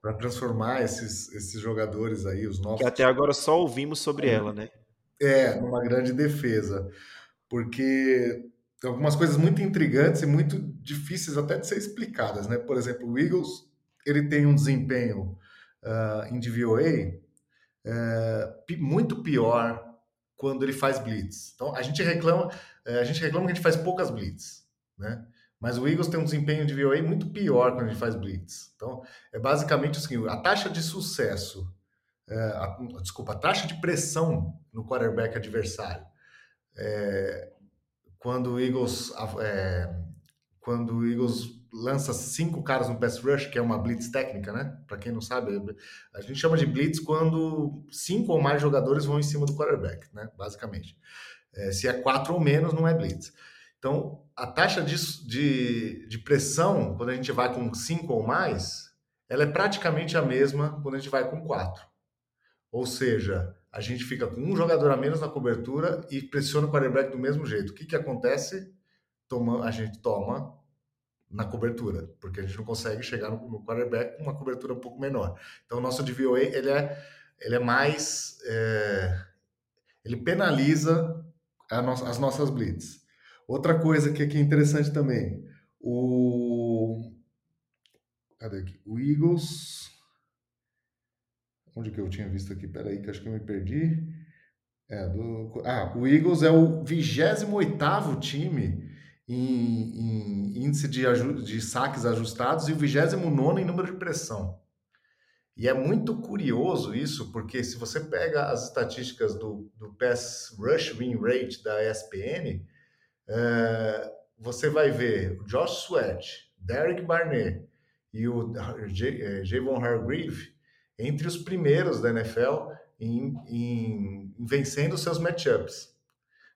C: para transformar esses, esses jogadores aí, os novos.
B: Que até agora só ouvimos sobre é, ela, né?
C: É, numa grande defesa. porque tem algumas coisas muito intrigantes e muito difíceis até de ser explicadas, né? Por exemplo, o Eagles ele tem um desempenho uh, em DVOA uh, muito pior quando ele faz blitz. Então a gente reclama, uh, a gente reclama que a gente faz poucas blitz, né? Mas o Eagles tem um desempenho de VOA muito pior quando a gente faz blitz. Então, é basicamente o seguinte: a taxa de sucesso, é, a, desculpa, a taxa de pressão no quarterback adversário, é, quando o Eagles, é, quando o Eagles lança cinco caras no pass rush, que é uma blitz técnica, né? Para quem não sabe, a gente chama de blitz quando cinco ou mais jogadores vão em cima do quarterback, né? Basicamente. É, se é quatro ou menos, não é blitz. Então, a taxa de, de, de, pressão, quando a gente vai com 5 ou mais, ela é praticamente a mesma quando a gente vai com 4. Ou seja, a gente fica com um jogador a menos na cobertura e pressiona o quarterback do mesmo jeito. O que, que acontece? Toma, a gente toma na cobertura, porque a gente não consegue chegar no, quarterback com uma cobertura um pouco menor. Então, o nosso DVOA ele é, ele é mais. É, ele penaliza no, as nossas blitz. Outra coisa que aqui é interessante também, o cadê aqui? O Eagles Onde que eu tinha visto aqui? Peraí, que acho que eu me perdi. É, do... Ah, o Eagles é o 28 time em, em índice de, de saques ajustados e o 29 em número de pressão. E é muito curioso isso, porque se você pega as estatísticas do, do Pass Rush Win Rate da ESPN, é, você vai ver Josh Sweat, Derek Barnett e o é, Javon Hargreave entre os primeiros da NFL em, em, em vencendo seus matchups.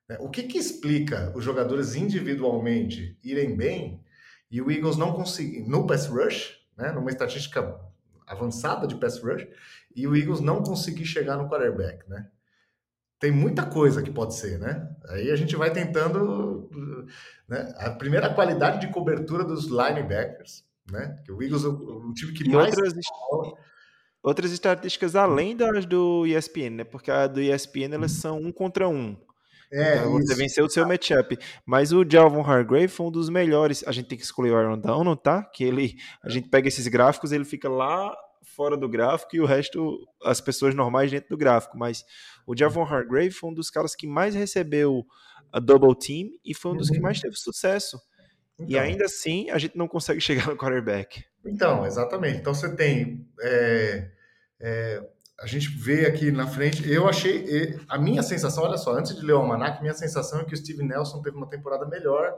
C: Né? O que, que explica os jogadores individualmente irem bem e o Eagles não conseguir, no pass rush, né, numa estatística avançada de pass rush, e o Eagles não conseguir chegar no quarterback, né? Tem muita coisa que pode ser, né? Aí a gente vai tentando, né? A primeira qualidade de cobertura dos linebackers, né? Que o Eagles é o, time que
B: e mais outras, outras estatísticas além das do ESPN, né? Porque a do ESPN elas são um contra um. É, então, você venceu o seu matchup. Mas o Jalvon Hargrave foi um dos melhores. A gente tem que escolher o Aaron Donald, tá? Que ele, a gente pega esses gráficos, ele fica lá fora do gráfico e o resto, as pessoas normais dentro do gráfico. Mas o Javon Hargrave foi um dos caras que mais recebeu a double team e foi um dos que mais uhum. teve sucesso. Então, e ainda assim, a gente não consegue [LAUGHS] chegar no quarterback.
C: Então, exatamente. Então você tem. É, é, a gente vê aqui na frente. Eu achei. A minha sensação, olha só, antes de ler o Almanac, minha sensação é que o Steve Nelson teve uma temporada melhor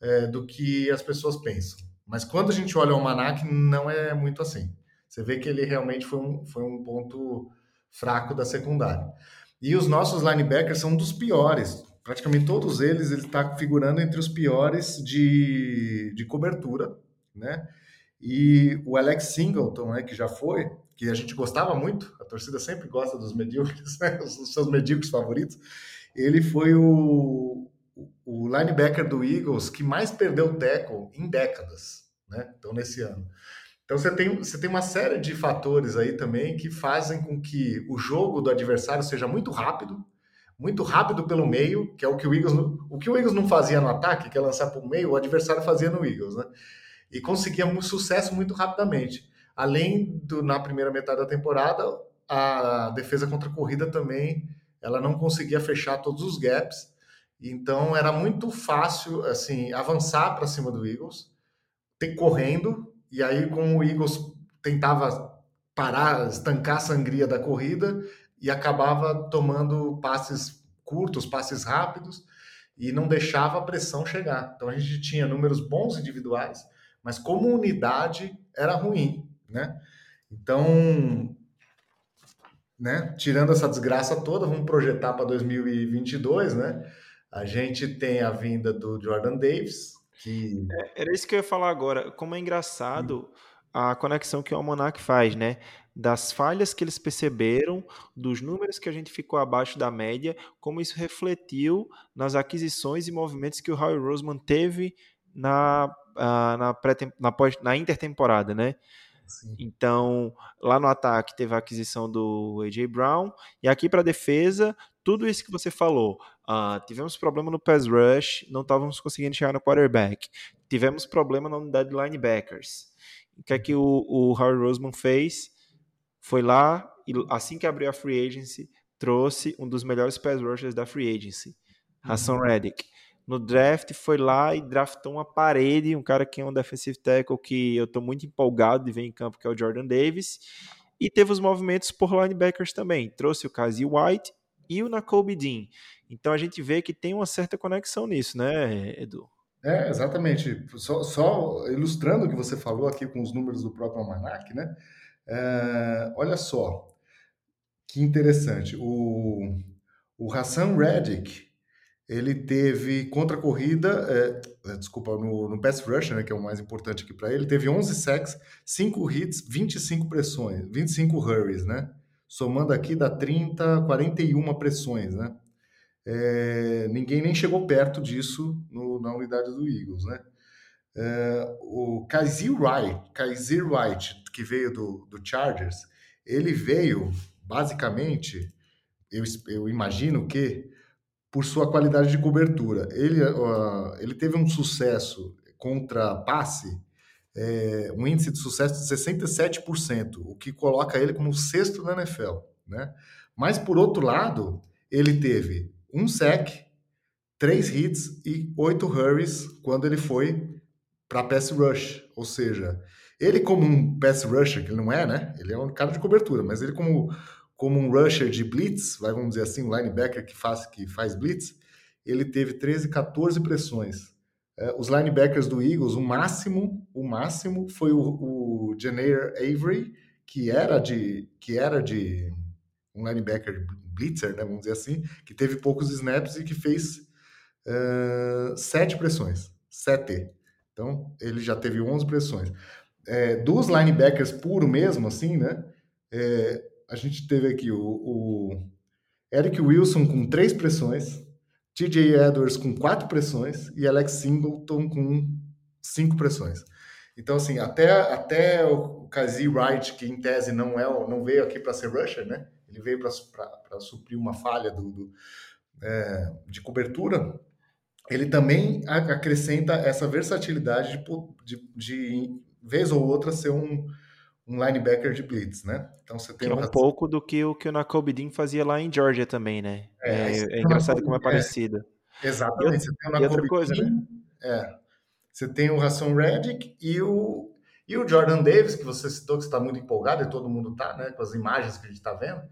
C: é, do que as pessoas pensam. Mas quando a gente olha o Almanac, não é muito assim. Você vê que ele realmente foi um, foi um ponto fraco da secundária. E os nossos linebackers são um dos piores. Praticamente todos eles, ele está figurando entre os piores de, de cobertura, né? E o Alex Singleton, né, que já foi, que a gente gostava muito, a torcida sempre gosta dos medíocres, [LAUGHS] né, os seus medíocres favoritos, ele foi o, o linebacker do Eagles que mais perdeu tackle em décadas, né? Então, nesse ano. Então você tem, você tem uma série de fatores aí também que fazem com que o jogo do adversário seja muito rápido, muito rápido pelo meio, que é o que o Eagles, o que o Eagles não fazia no ataque, que é lançar para o meio, o adversário fazia no Eagles, né? E conseguia um sucesso muito rapidamente. Além do na primeira metade da temporada, a defesa contra a corrida também, ela não conseguia fechar todos os gaps. Então era muito fácil assim avançar para cima do Eagles, ter correndo e aí, como o Eagles tentava parar, estancar a sangria da corrida e acabava tomando passes curtos, passes rápidos e não deixava a pressão chegar. Então a gente tinha números bons individuais, mas como unidade era ruim, né? Então, né, tirando essa desgraça toda, vamos projetar para 2022, né? A gente tem a vinda do Jordan Davis, que...
B: É, era isso que eu ia falar agora. Como é engraçado a conexão que o Almanac faz, né? Das falhas que eles perceberam, dos números que a gente ficou abaixo da média, como isso refletiu nas aquisições e movimentos que o Howie Roseman teve na, na, pré na, pós, na intertemporada, né? Sim. Então, lá no ataque teve a aquisição do AJ Brown, e aqui para defesa, tudo isso que você falou, Uh, tivemos problema no pass rush, não estávamos conseguindo chegar no quarterback. Tivemos problema na unidade de linebackers. O que é que o, o Harry Roseman fez? Foi lá e assim que abriu a free agency, trouxe um dos melhores pass rushers da free agency, Hassan Reddick. No draft foi lá e draftou uma parede, um cara que é um defensive tackle que eu estou muito empolgado de ver em campo, que é o Jordan Davis. E teve os movimentos por linebackers também. Trouxe o Casey White e o Nakobe Dean. Então a gente vê que tem uma certa conexão nisso, né, Edu?
C: É, exatamente. Só, só ilustrando o que você falou aqui com os números do próprio Almanac, né? É, olha só, que interessante. O, o Hassan Reddick, ele teve contra a corrida, é, é, desculpa, no, no pass rush, né, que é o mais importante aqui para ele, teve 11 sacks, 5 hits, 25 pressões, 25 hurries, né? Somando aqui dá 30, 41 pressões, né? É, ninguém nem chegou perto disso no, na unidade do Eagles, né? É, o Kaiser Wright, Kaiser Wright, que veio do, do Chargers, ele veio basicamente, eu, eu imagino que por sua qualidade de cobertura. Ele, uh, ele teve um sucesso contra passe, é, um índice de sucesso de 67%, o que coloca ele como sexto na NFL. Né? Mas, por outro lado, ele teve um sec, três hits e oito hurries quando ele foi para pass rush. Ou seja, ele como um pass rusher, que ele não é, né? Ele é um cara de cobertura, mas ele como como um rusher de blitz, vamos dizer assim, um linebacker que faz, que faz blitz, ele teve 13, 14 pressões. É, os linebackers do Eagles, o máximo, o máximo foi o, o Avery, que era de que era de um linebacker blitzer, né, vamos dizer assim, que teve poucos snaps e que fez uh, sete pressões, sete. Então ele já teve 11 pressões. É, dos linebackers puro mesmo, assim, né? É, a gente teve aqui o, o Eric Wilson com três pressões, TJ Edwards com quatro pressões e Alex Singleton com cinco pressões. Então, assim, até, até o Kazi Wright, que em tese não, é, não veio aqui para ser rusher, né? Ele veio para suprir uma falha do, do é, de cobertura. Ele também acrescenta essa versatilidade de, de, de vez ou outra ser um, um linebacker de blitz, né?
B: Então você tem que é um pouco do que o que o Nakobe Dean fazia lá em Georgia também, né? É, é, é engraçado como é parecido.
C: É, exatamente. você tem o Nakobe outra coisa, Dean, né? É. Você tem o Rasson Reddick e o e o Jordan Davis, que você citou que está muito empolgado e todo mundo está, né? Com as imagens que a gente está vendo,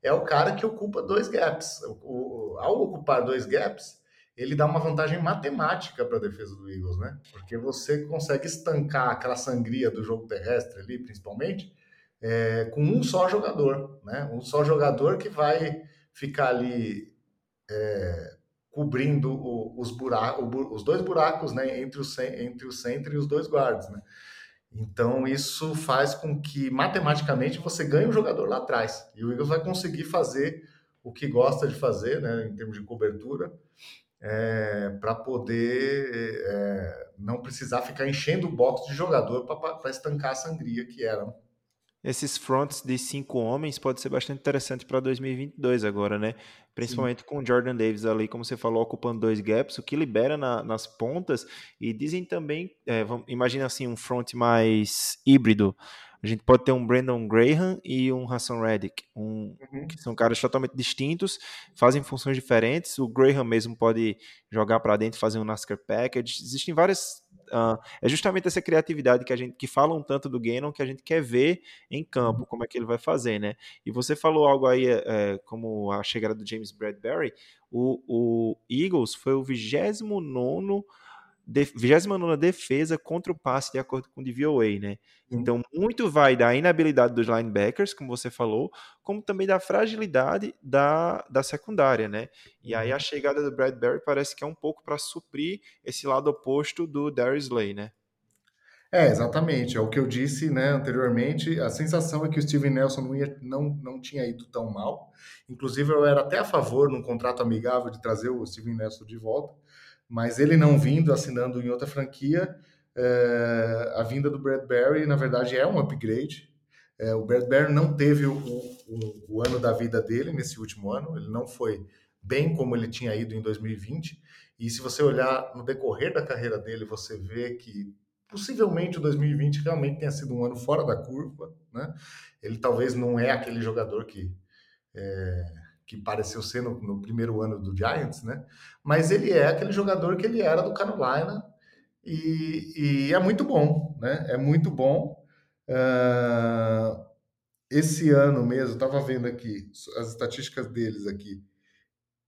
C: é o cara que ocupa dois gaps. O, o, ao ocupar dois gaps, ele dá uma vantagem matemática para a defesa do Eagles, né? Porque você consegue estancar aquela sangria do jogo terrestre ali, principalmente, é, com um só jogador, né? Um só jogador que vai ficar ali é, cobrindo o, os, buracos, os dois buracos, né? Entre o, entre o centro e os dois guardas, né? Então, isso faz com que, matematicamente, você ganhe um jogador lá atrás. E o Eagles vai conseguir fazer o que gosta de fazer, né, em termos de cobertura, é, para poder é, não precisar ficar enchendo o box de jogador para estancar a sangria que era.
B: Esses fronts de cinco homens pode ser bastante interessante para 2022 agora, né? Principalmente Sim. com o Jordan Davis ali, como você falou, ocupando dois gaps, o que libera na, nas pontas. E dizem também, é, imagina assim, um front mais híbrido. A gente pode ter um Brandon Graham e um Hassan Reddick, um, uhum. que são caras totalmente distintos, fazem funções diferentes. O Graham mesmo pode jogar para dentro, fazer um NASCAR package. Existem várias. Uh, é justamente essa criatividade que a gente que falam tanto do Gannon que a gente quer ver em campo, uhum. como é que ele vai fazer, né? E você falou algo aí, é, como a chegada do James Bradbury. O, o Eagles foi o 29 29 defesa contra o passe, de acordo com o DVOA, né? Então, muito vai da inabilidade dos linebackers, como você falou, como também da fragilidade da, da secundária, né? E aí a uhum. chegada do Bradbury parece que é um pouco para suprir esse lado oposto do Darius Slay, né?
C: É, exatamente. É o que eu disse né, anteriormente. A sensação é que o Steven Nelson não, ia, não, não tinha ido tão mal. Inclusive, eu era até a favor, num contrato amigável, de trazer o Steven Nelson de volta mas ele não vindo, assinando em outra franquia, é, a vinda do Bradbury, na verdade, é um upgrade. É, o Bradbury não teve o, o, o, ano da vida dele nesse último ano, ele não foi bem como ele tinha ido em 2020. E se você olhar no decorrer da carreira dele, você vê que possivelmente o 2020 realmente tenha sido um ano fora da curva, né? Ele talvez não é aquele jogador que é, que pareceu ser no, no, primeiro ano do Giants, né? Mas ele é aquele jogador que ele era do Carolina e, e é muito bom, né? É muito bom. Uh, esse ano mesmo, estava vendo aqui as estatísticas deles aqui.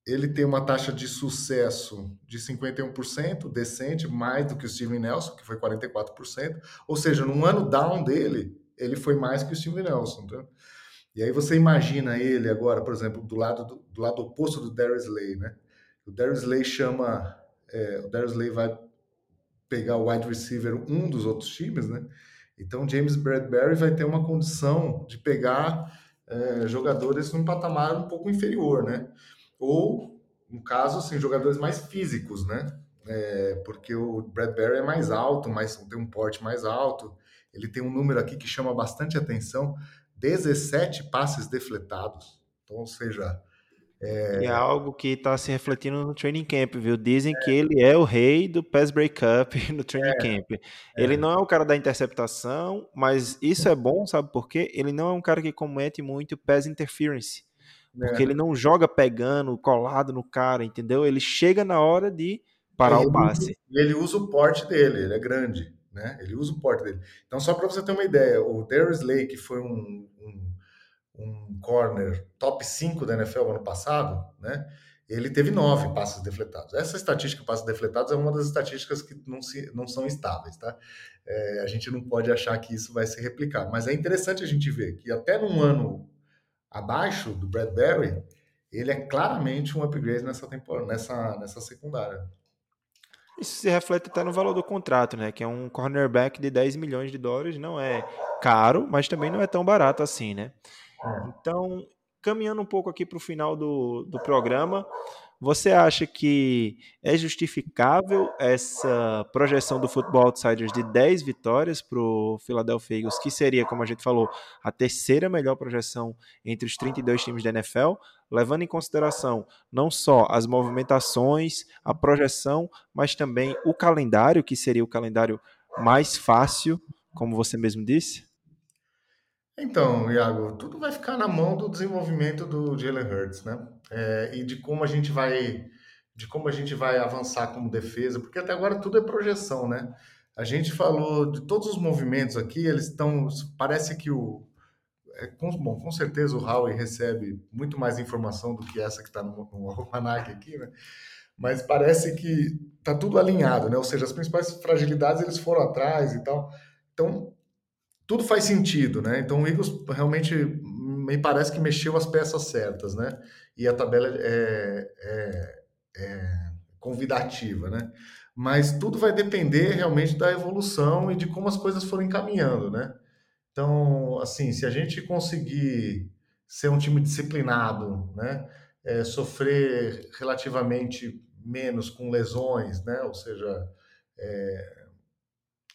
C: Ele tem uma taxa de sucesso de 51%, decente, mais do que o Steven Nelson, que foi 44%. Ou seja, no ano down dele, ele foi mais que o Steven Nelson. Tá? E aí você imagina ele agora, por exemplo, do lado, do, do lado oposto do Darius Slay, né? O Darius Slay chama... É, o Darius Slay vai pegar o wide receiver um dos outros times, né? Então, James Bradbury vai ter uma condição de pegar é, jogadores num patamar um pouco inferior, né? Ou, no caso, assim, jogadores mais físicos, né? É, porque o Bradbury é mais alto, mais, tem um porte mais alto. Ele tem um número aqui que chama bastante atenção: 17 passes defletados. Então, ou seja,
B: é... é algo que está se refletindo no training camp, viu? Dizem é. que ele é o rei do pass breakup [LAUGHS] no training é. camp. Ele é. não é o cara da interceptação, mas isso é bom, sabe por quê? Ele não é um cara que comete muito pass interference. Porque é. ele não joga pegando, colado no cara, entendeu? Ele chega na hora de parar
C: ele
B: o passe.
C: Ele usa o porte dele, ele é grande, né? Ele usa o porte dele. Então, só para você ter uma ideia, o Darius Lake, que foi um, um um corner top 5 da NFL ano passado, né? Ele teve nove passes defletados. Essa estatística de passes defletados é uma das estatísticas que não, se, não são estáveis, tá? É, a gente não pode achar que isso vai se replicar. Mas é interessante a gente ver que até num ano abaixo do Bradbury, ele é claramente um upgrade nessa temporada, nessa, nessa secundária.
B: Isso se reflete até no valor do contrato, né? Que é um cornerback de 10 milhões de dólares. Não é caro, mas também não é tão barato assim, né? É. Então, caminhando um pouco aqui para o final do, do programa, você acha que é justificável essa projeção do Football Outsiders de 10 vitórias para o Philadelphia Eagles, que seria, como a gente falou, a terceira melhor projeção entre os 32 times da NFL, levando em consideração não só as movimentações, a projeção, mas também o calendário, que seria o calendário mais fácil, como você mesmo disse?
C: Então, Iago, tudo vai ficar na mão do desenvolvimento do Jalen Hurts, né? É, e de como a gente vai, de como a gente vai avançar como defesa, porque até agora tudo é projeção, né? A gente falou de todos os movimentos aqui, eles estão, parece que o, é, com, bom, com certeza o Howie recebe muito mais informação do que essa que está no, almanac aqui, né? Mas parece que tá tudo alinhado, né? Ou seja, as principais fragilidades eles foram atrás e tal. Então, tudo faz sentido, né? Então o Eagles realmente me parece que mexeu as peças certas, né? E a tabela é, é, é convidativa, né? Mas tudo vai depender realmente da evolução e de como as coisas foram encaminhando, né? Então, assim, se a gente conseguir ser um time disciplinado, né? É, sofrer relativamente menos com lesões, né? Ou seja, é,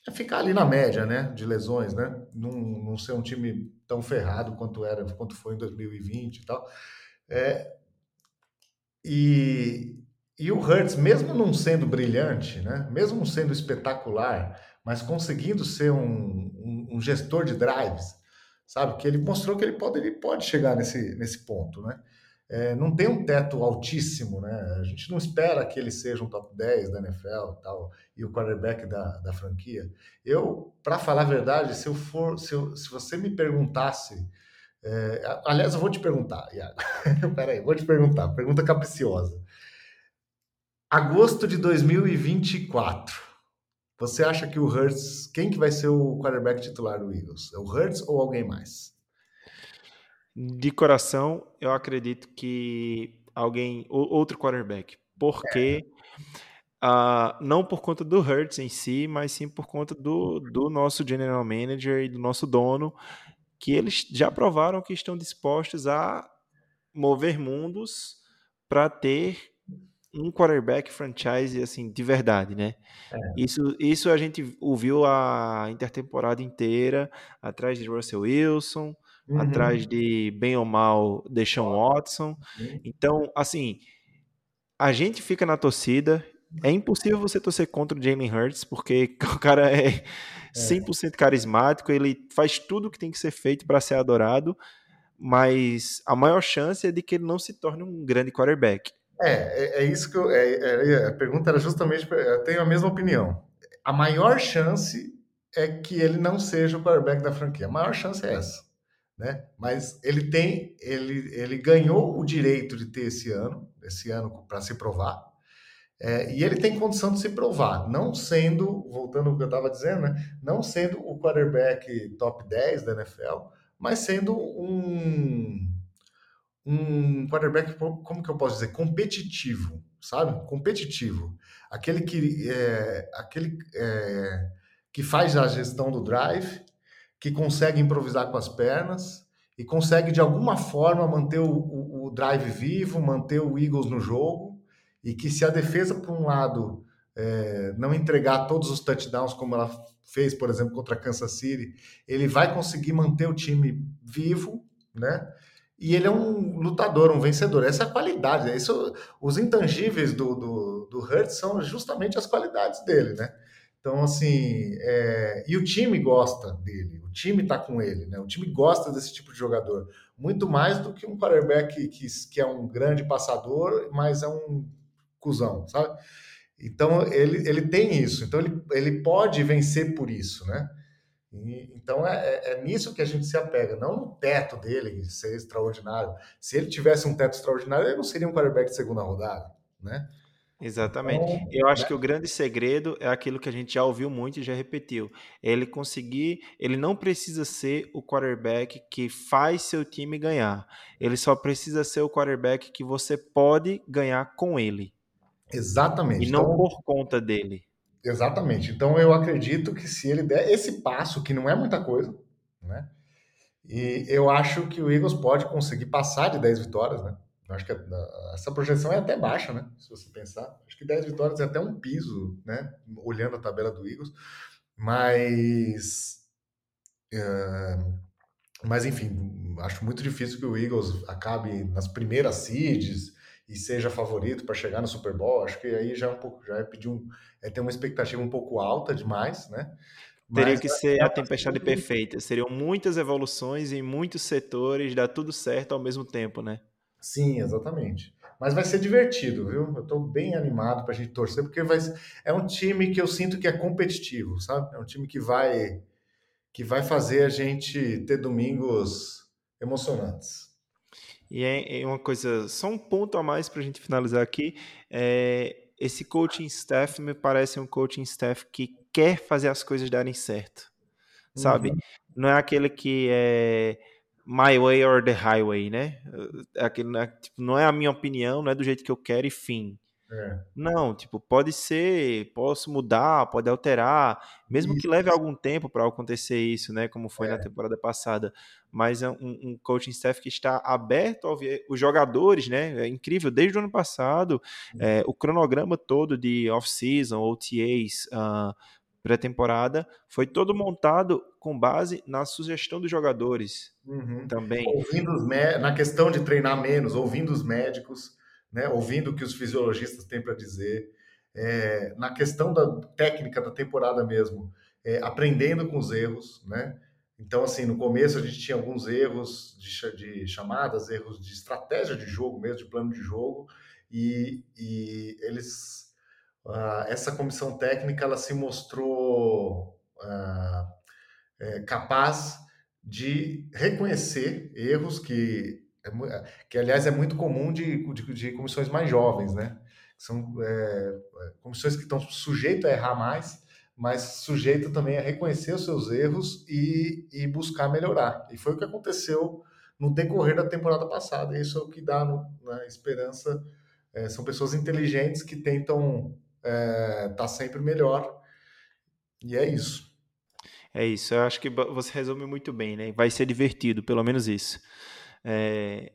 C: é ficar ali na média, né, de lesões, né? Não, não ser um time tão ferrado quanto era, quanto foi em 2020 e tal. É, e, e o Hurts, mesmo não sendo brilhante, né, mesmo sendo espetacular, mas conseguindo ser um, um, um gestor de drives, sabe? Que ele mostrou que ele pode, ele pode chegar nesse, nesse ponto, né? É, não tem um teto altíssimo, né? A gente não espera que ele seja um top 10 da NFL e tal, e o quarterback da, da franquia. Eu, para falar a verdade, se eu for, se, eu, se você me perguntasse, é, aliás, eu vou te perguntar, Iago. [LAUGHS] Peraí, vou te perguntar, pergunta capciosa. Agosto de 2024. Você acha que o Hurts, quem que vai ser o quarterback titular do Eagles? É o Hurts ou alguém mais?
B: De coração, eu acredito que alguém, outro quarterback, porque uh, não por conta do Hurts em si, mas sim por conta do, do nosso general manager e do nosso dono, que eles já provaram que estão dispostos a mover mundos para ter um quarterback franchise assim de verdade, né? É. Isso, isso a gente ouviu a intertemporada inteira atrás de Russell Wilson, uhum. atrás de bem ou mal Deshaun Watson. Então, assim, a gente fica na torcida. É impossível você torcer contra o Jalen Hurts, porque [LAUGHS] o cara é 100% carismático, ele faz tudo o que tem que ser feito para ser adorado, mas a maior chance é de que ele não se torne um grande quarterback.
C: É, é, é isso que eu. É, é, a pergunta era justamente. Eu tenho a mesma opinião. A maior chance é que ele não seja o quarterback da franquia. A maior chance é essa. Né? Mas ele tem, ele, ele ganhou o direito de ter esse ano, esse ano para se provar, é, e ele tem condição de se provar, não sendo, voltando ao que eu estava dizendo, né? não sendo o quarterback top 10 da NFL, mas sendo um, um quarterback, como que eu posso dizer, competitivo, sabe? Competitivo. Aquele que, é, aquele, é, que faz a gestão do drive, que consegue improvisar com as pernas e consegue, de alguma forma, manter o, o, o drive vivo, manter o Eagles no jogo, e que se a defesa, por um lado, é, não entregar todos os touchdowns como ela fez, por exemplo, contra Kansas City, ele vai conseguir manter o time vivo, né? E ele é um lutador, um vencedor. Essa é a qualidade. Né? Isso, os intangíveis do, do, do Hurts são justamente as qualidades dele, né? Então, assim, é... e o time gosta dele, o time tá com ele, né? O time gosta desse tipo de jogador, muito mais do que um quarterback que, que é um grande passador, mas é um cuzão, sabe? Então, ele, ele tem isso, então ele, ele pode vencer por isso, né? E, então, é, é, é nisso que a gente se apega, não no teto dele ser extraordinário. Se ele tivesse um teto extraordinário, ele não seria um quarterback de segunda rodada, né?
B: Exatamente. Então, eu acho né? que o grande segredo é aquilo que a gente já ouviu muito e já repetiu. Ele conseguir, ele não precisa ser o quarterback que faz seu time ganhar. Ele só precisa ser o quarterback que você pode ganhar com ele.
C: Exatamente.
B: E não então, por conta dele.
C: Exatamente. Então eu acredito que se ele der esse passo, que não é muita coisa, né? E eu acho que o Eagles pode conseguir passar de 10 vitórias, né? Acho que essa projeção é até baixa, né? Se você pensar. Acho que 10 vitórias é até um piso, né? Olhando a tabela do Eagles. Mas. Uh, mas, enfim, acho muito difícil que o Eagles acabe nas primeiras seeds e seja favorito para chegar no Super Bowl. Acho que aí já é um pouco, já é pedir um, é ter uma expectativa um pouco alta demais, né?
B: Teria que ser a tempestade perfeita. Seriam muitas evoluções em muitos setores, dar tudo certo ao mesmo tempo, né?
C: Sim, exatamente. Mas vai ser divertido, viu? Eu estou bem animado para a gente torcer, porque vai, é um time que eu sinto que é competitivo, sabe? É um time que vai que vai fazer a gente ter domingos emocionantes.
B: E é, é uma coisa, só um ponto a mais para a gente finalizar aqui. É, esse coaching staff me parece um coaching staff que quer fazer as coisas darem certo, sabe? Uhum. Não é aquele que é my way or the highway, né? É aquele, né, tipo, não é a minha opinião, não é do jeito que eu quero e fim. É. Não, tipo, pode ser, posso mudar, pode alterar, mesmo isso. que leve algum tempo para acontecer isso, né? Como foi é. na temporada passada. Mas é um, um, coaching staff que está aberto a ouvir os jogadores, né? É incrível, desde o ano passado, é, o cronograma todo de off-season, OTAs, uh, ah, pré-temporada, foi todo montado com base na sugestão dos jogadores uhum. também.
C: Ouvindo os na questão de treinar menos, ouvindo os médicos, né, ouvindo o que os fisiologistas têm para dizer, é, na questão da técnica da temporada mesmo, é, aprendendo com os erros, né? Então, assim, no começo a gente tinha alguns erros de, de chamadas, erros de estratégia de jogo mesmo, de plano de jogo, e, e eles Uh, essa comissão técnica ela se mostrou uh, é, capaz de reconhecer erros que, é que aliás, é muito comum de, de, de comissões mais jovens, né? São é, comissões que estão sujeitas a errar mais, mas sujeito também a reconhecer os seus erros e, e buscar melhorar. E foi o que aconteceu no decorrer da temporada passada. Isso é o que dá no, na esperança. É, são pessoas inteligentes que tentam é, tá sempre melhor. E é isso.
B: É isso, eu acho que você resume muito bem, né? Vai ser divertido, pelo menos isso. É,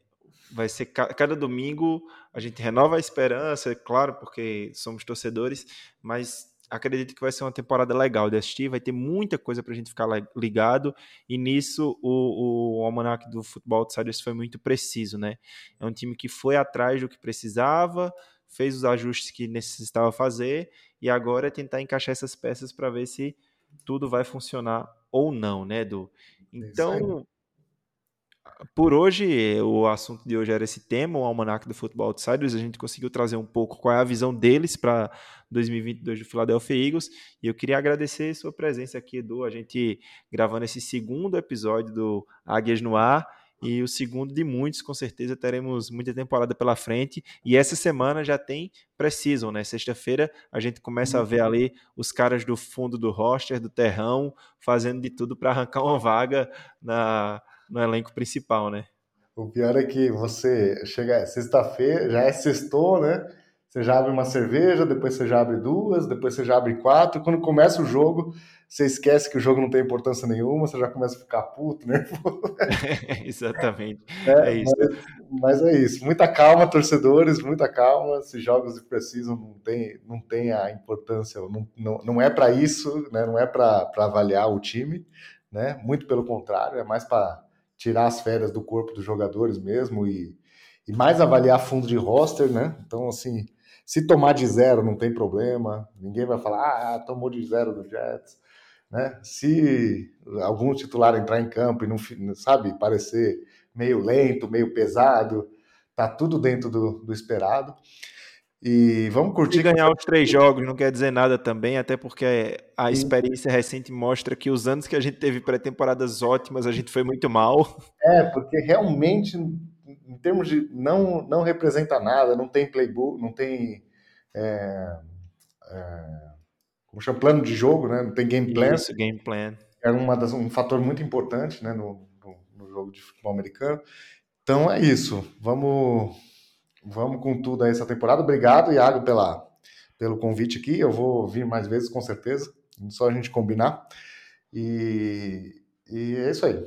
B: vai ser ca cada domingo a gente renova a esperança, é claro, porque somos torcedores, mas acredito que vai ser uma temporada legal de assistir, vai ter muita coisa para a gente ficar ligado, e nisso o, o Almanac do Futebol Outsiders foi muito preciso, né? É um time que foi atrás do que precisava, fez os ajustes que necessitava fazer e agora é tentar encaixar essas peças para ver se tudo vai funcionar ou não, né, Edu? Então, por hoje, o assunto de hoje era esse tema, o Almanac do Futebol Outsiders. A gente conseguiu trazer um pouco qual é a visão deles para 2022 do Philadelphia Eagles. E eu queria agradecer a sua presença aqui, Edu. A gente gravando esse segundo episódio do Águias no Ar e o segundo de muitos, com certeza teremos muita temporada pela frente. E essa semana já tem Precision, né? Sexta-feira a gente começa a ver uhum. ali os caras do fundo do roster, do terrão, fazendo de tudo para arrancar uma vaga na, no elenco principal, né?
C: O pior é que você chega sexta-feira, já é sextou, né? Você já abre uma cerveja, depois você já abre duas, depois você já abre quatro. Quando começa o jogo, você esquece que o jogo não tem importância nenhuma, você já começa a ficar puto, [LAUGHS] né? [LAUGHS]
B: Exatamente. É, é isso.
C: Mas, mas, é isso. Muita calma, torcedores, muita calma. Se jogos precisam, não tem, não tem a importância, não, não, não é para isso, né? não é para avaliar o time, né? Muito pelo contrário, é mais para tirar as férias do corpo dos jogadores mesmo e, e mais avaliar fundo de roster, né? Então, assim, se tomar de zero, não tem problema. Ninguém vai falar, ah, tomou de zero do Jets. Né? Se algum titular entrar em campo e não, sabe, parecer meio lento, meio pesado, tá tudo dentro do, do esperado. E vamos curtir.
B: E ganhar os três jogos não quer dizer nada também, até porque a experiência recente mostra que os anos que a gente teve pré-temporadas ótimas, a gente foi muito mal.
C: É, porque realmente em termos de não, não representa nada, não tem playbook, não tem é, é, como chama, plano de jogo, né? não tem game plan.
B: Isso, game plan.
C: É uma das, um fator muito importante né, no, no, no jogo de futebol americano. Então é isso. Vamos, vamos com tudo aí essa temporada. Obrigado, Iago, pela, pelo convite aqui. Eu vou vir mais vezes, com certeza. Só a gente combinar. E, e é isso aí.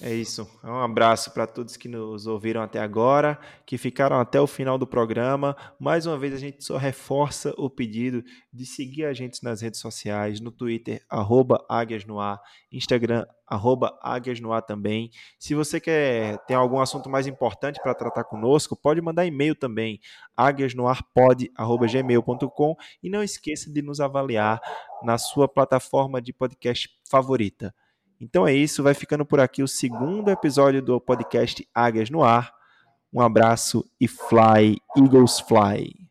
B: É isso. Um abraço para todos que nos ouviram até agora, que ficaram até o final do programa. Mais uma vez, a gente só reforça o pedido de seguir a gente nas redes sociais, no Twitter, arroba Águias no Ar, Instagram, arroba Águias no Ar também. Se você quer ter algum assunto mais importante para tratar conosco, pode mandar e-mail também, águiasnoarpod.gmail.com e não esqueça de nos avaliar na sua plataforma de podcast favorita. Então é isso, vai ficando por aqui o segundo episódio do podcast Águias no Ar. Um abraço e fly, Eagles fly.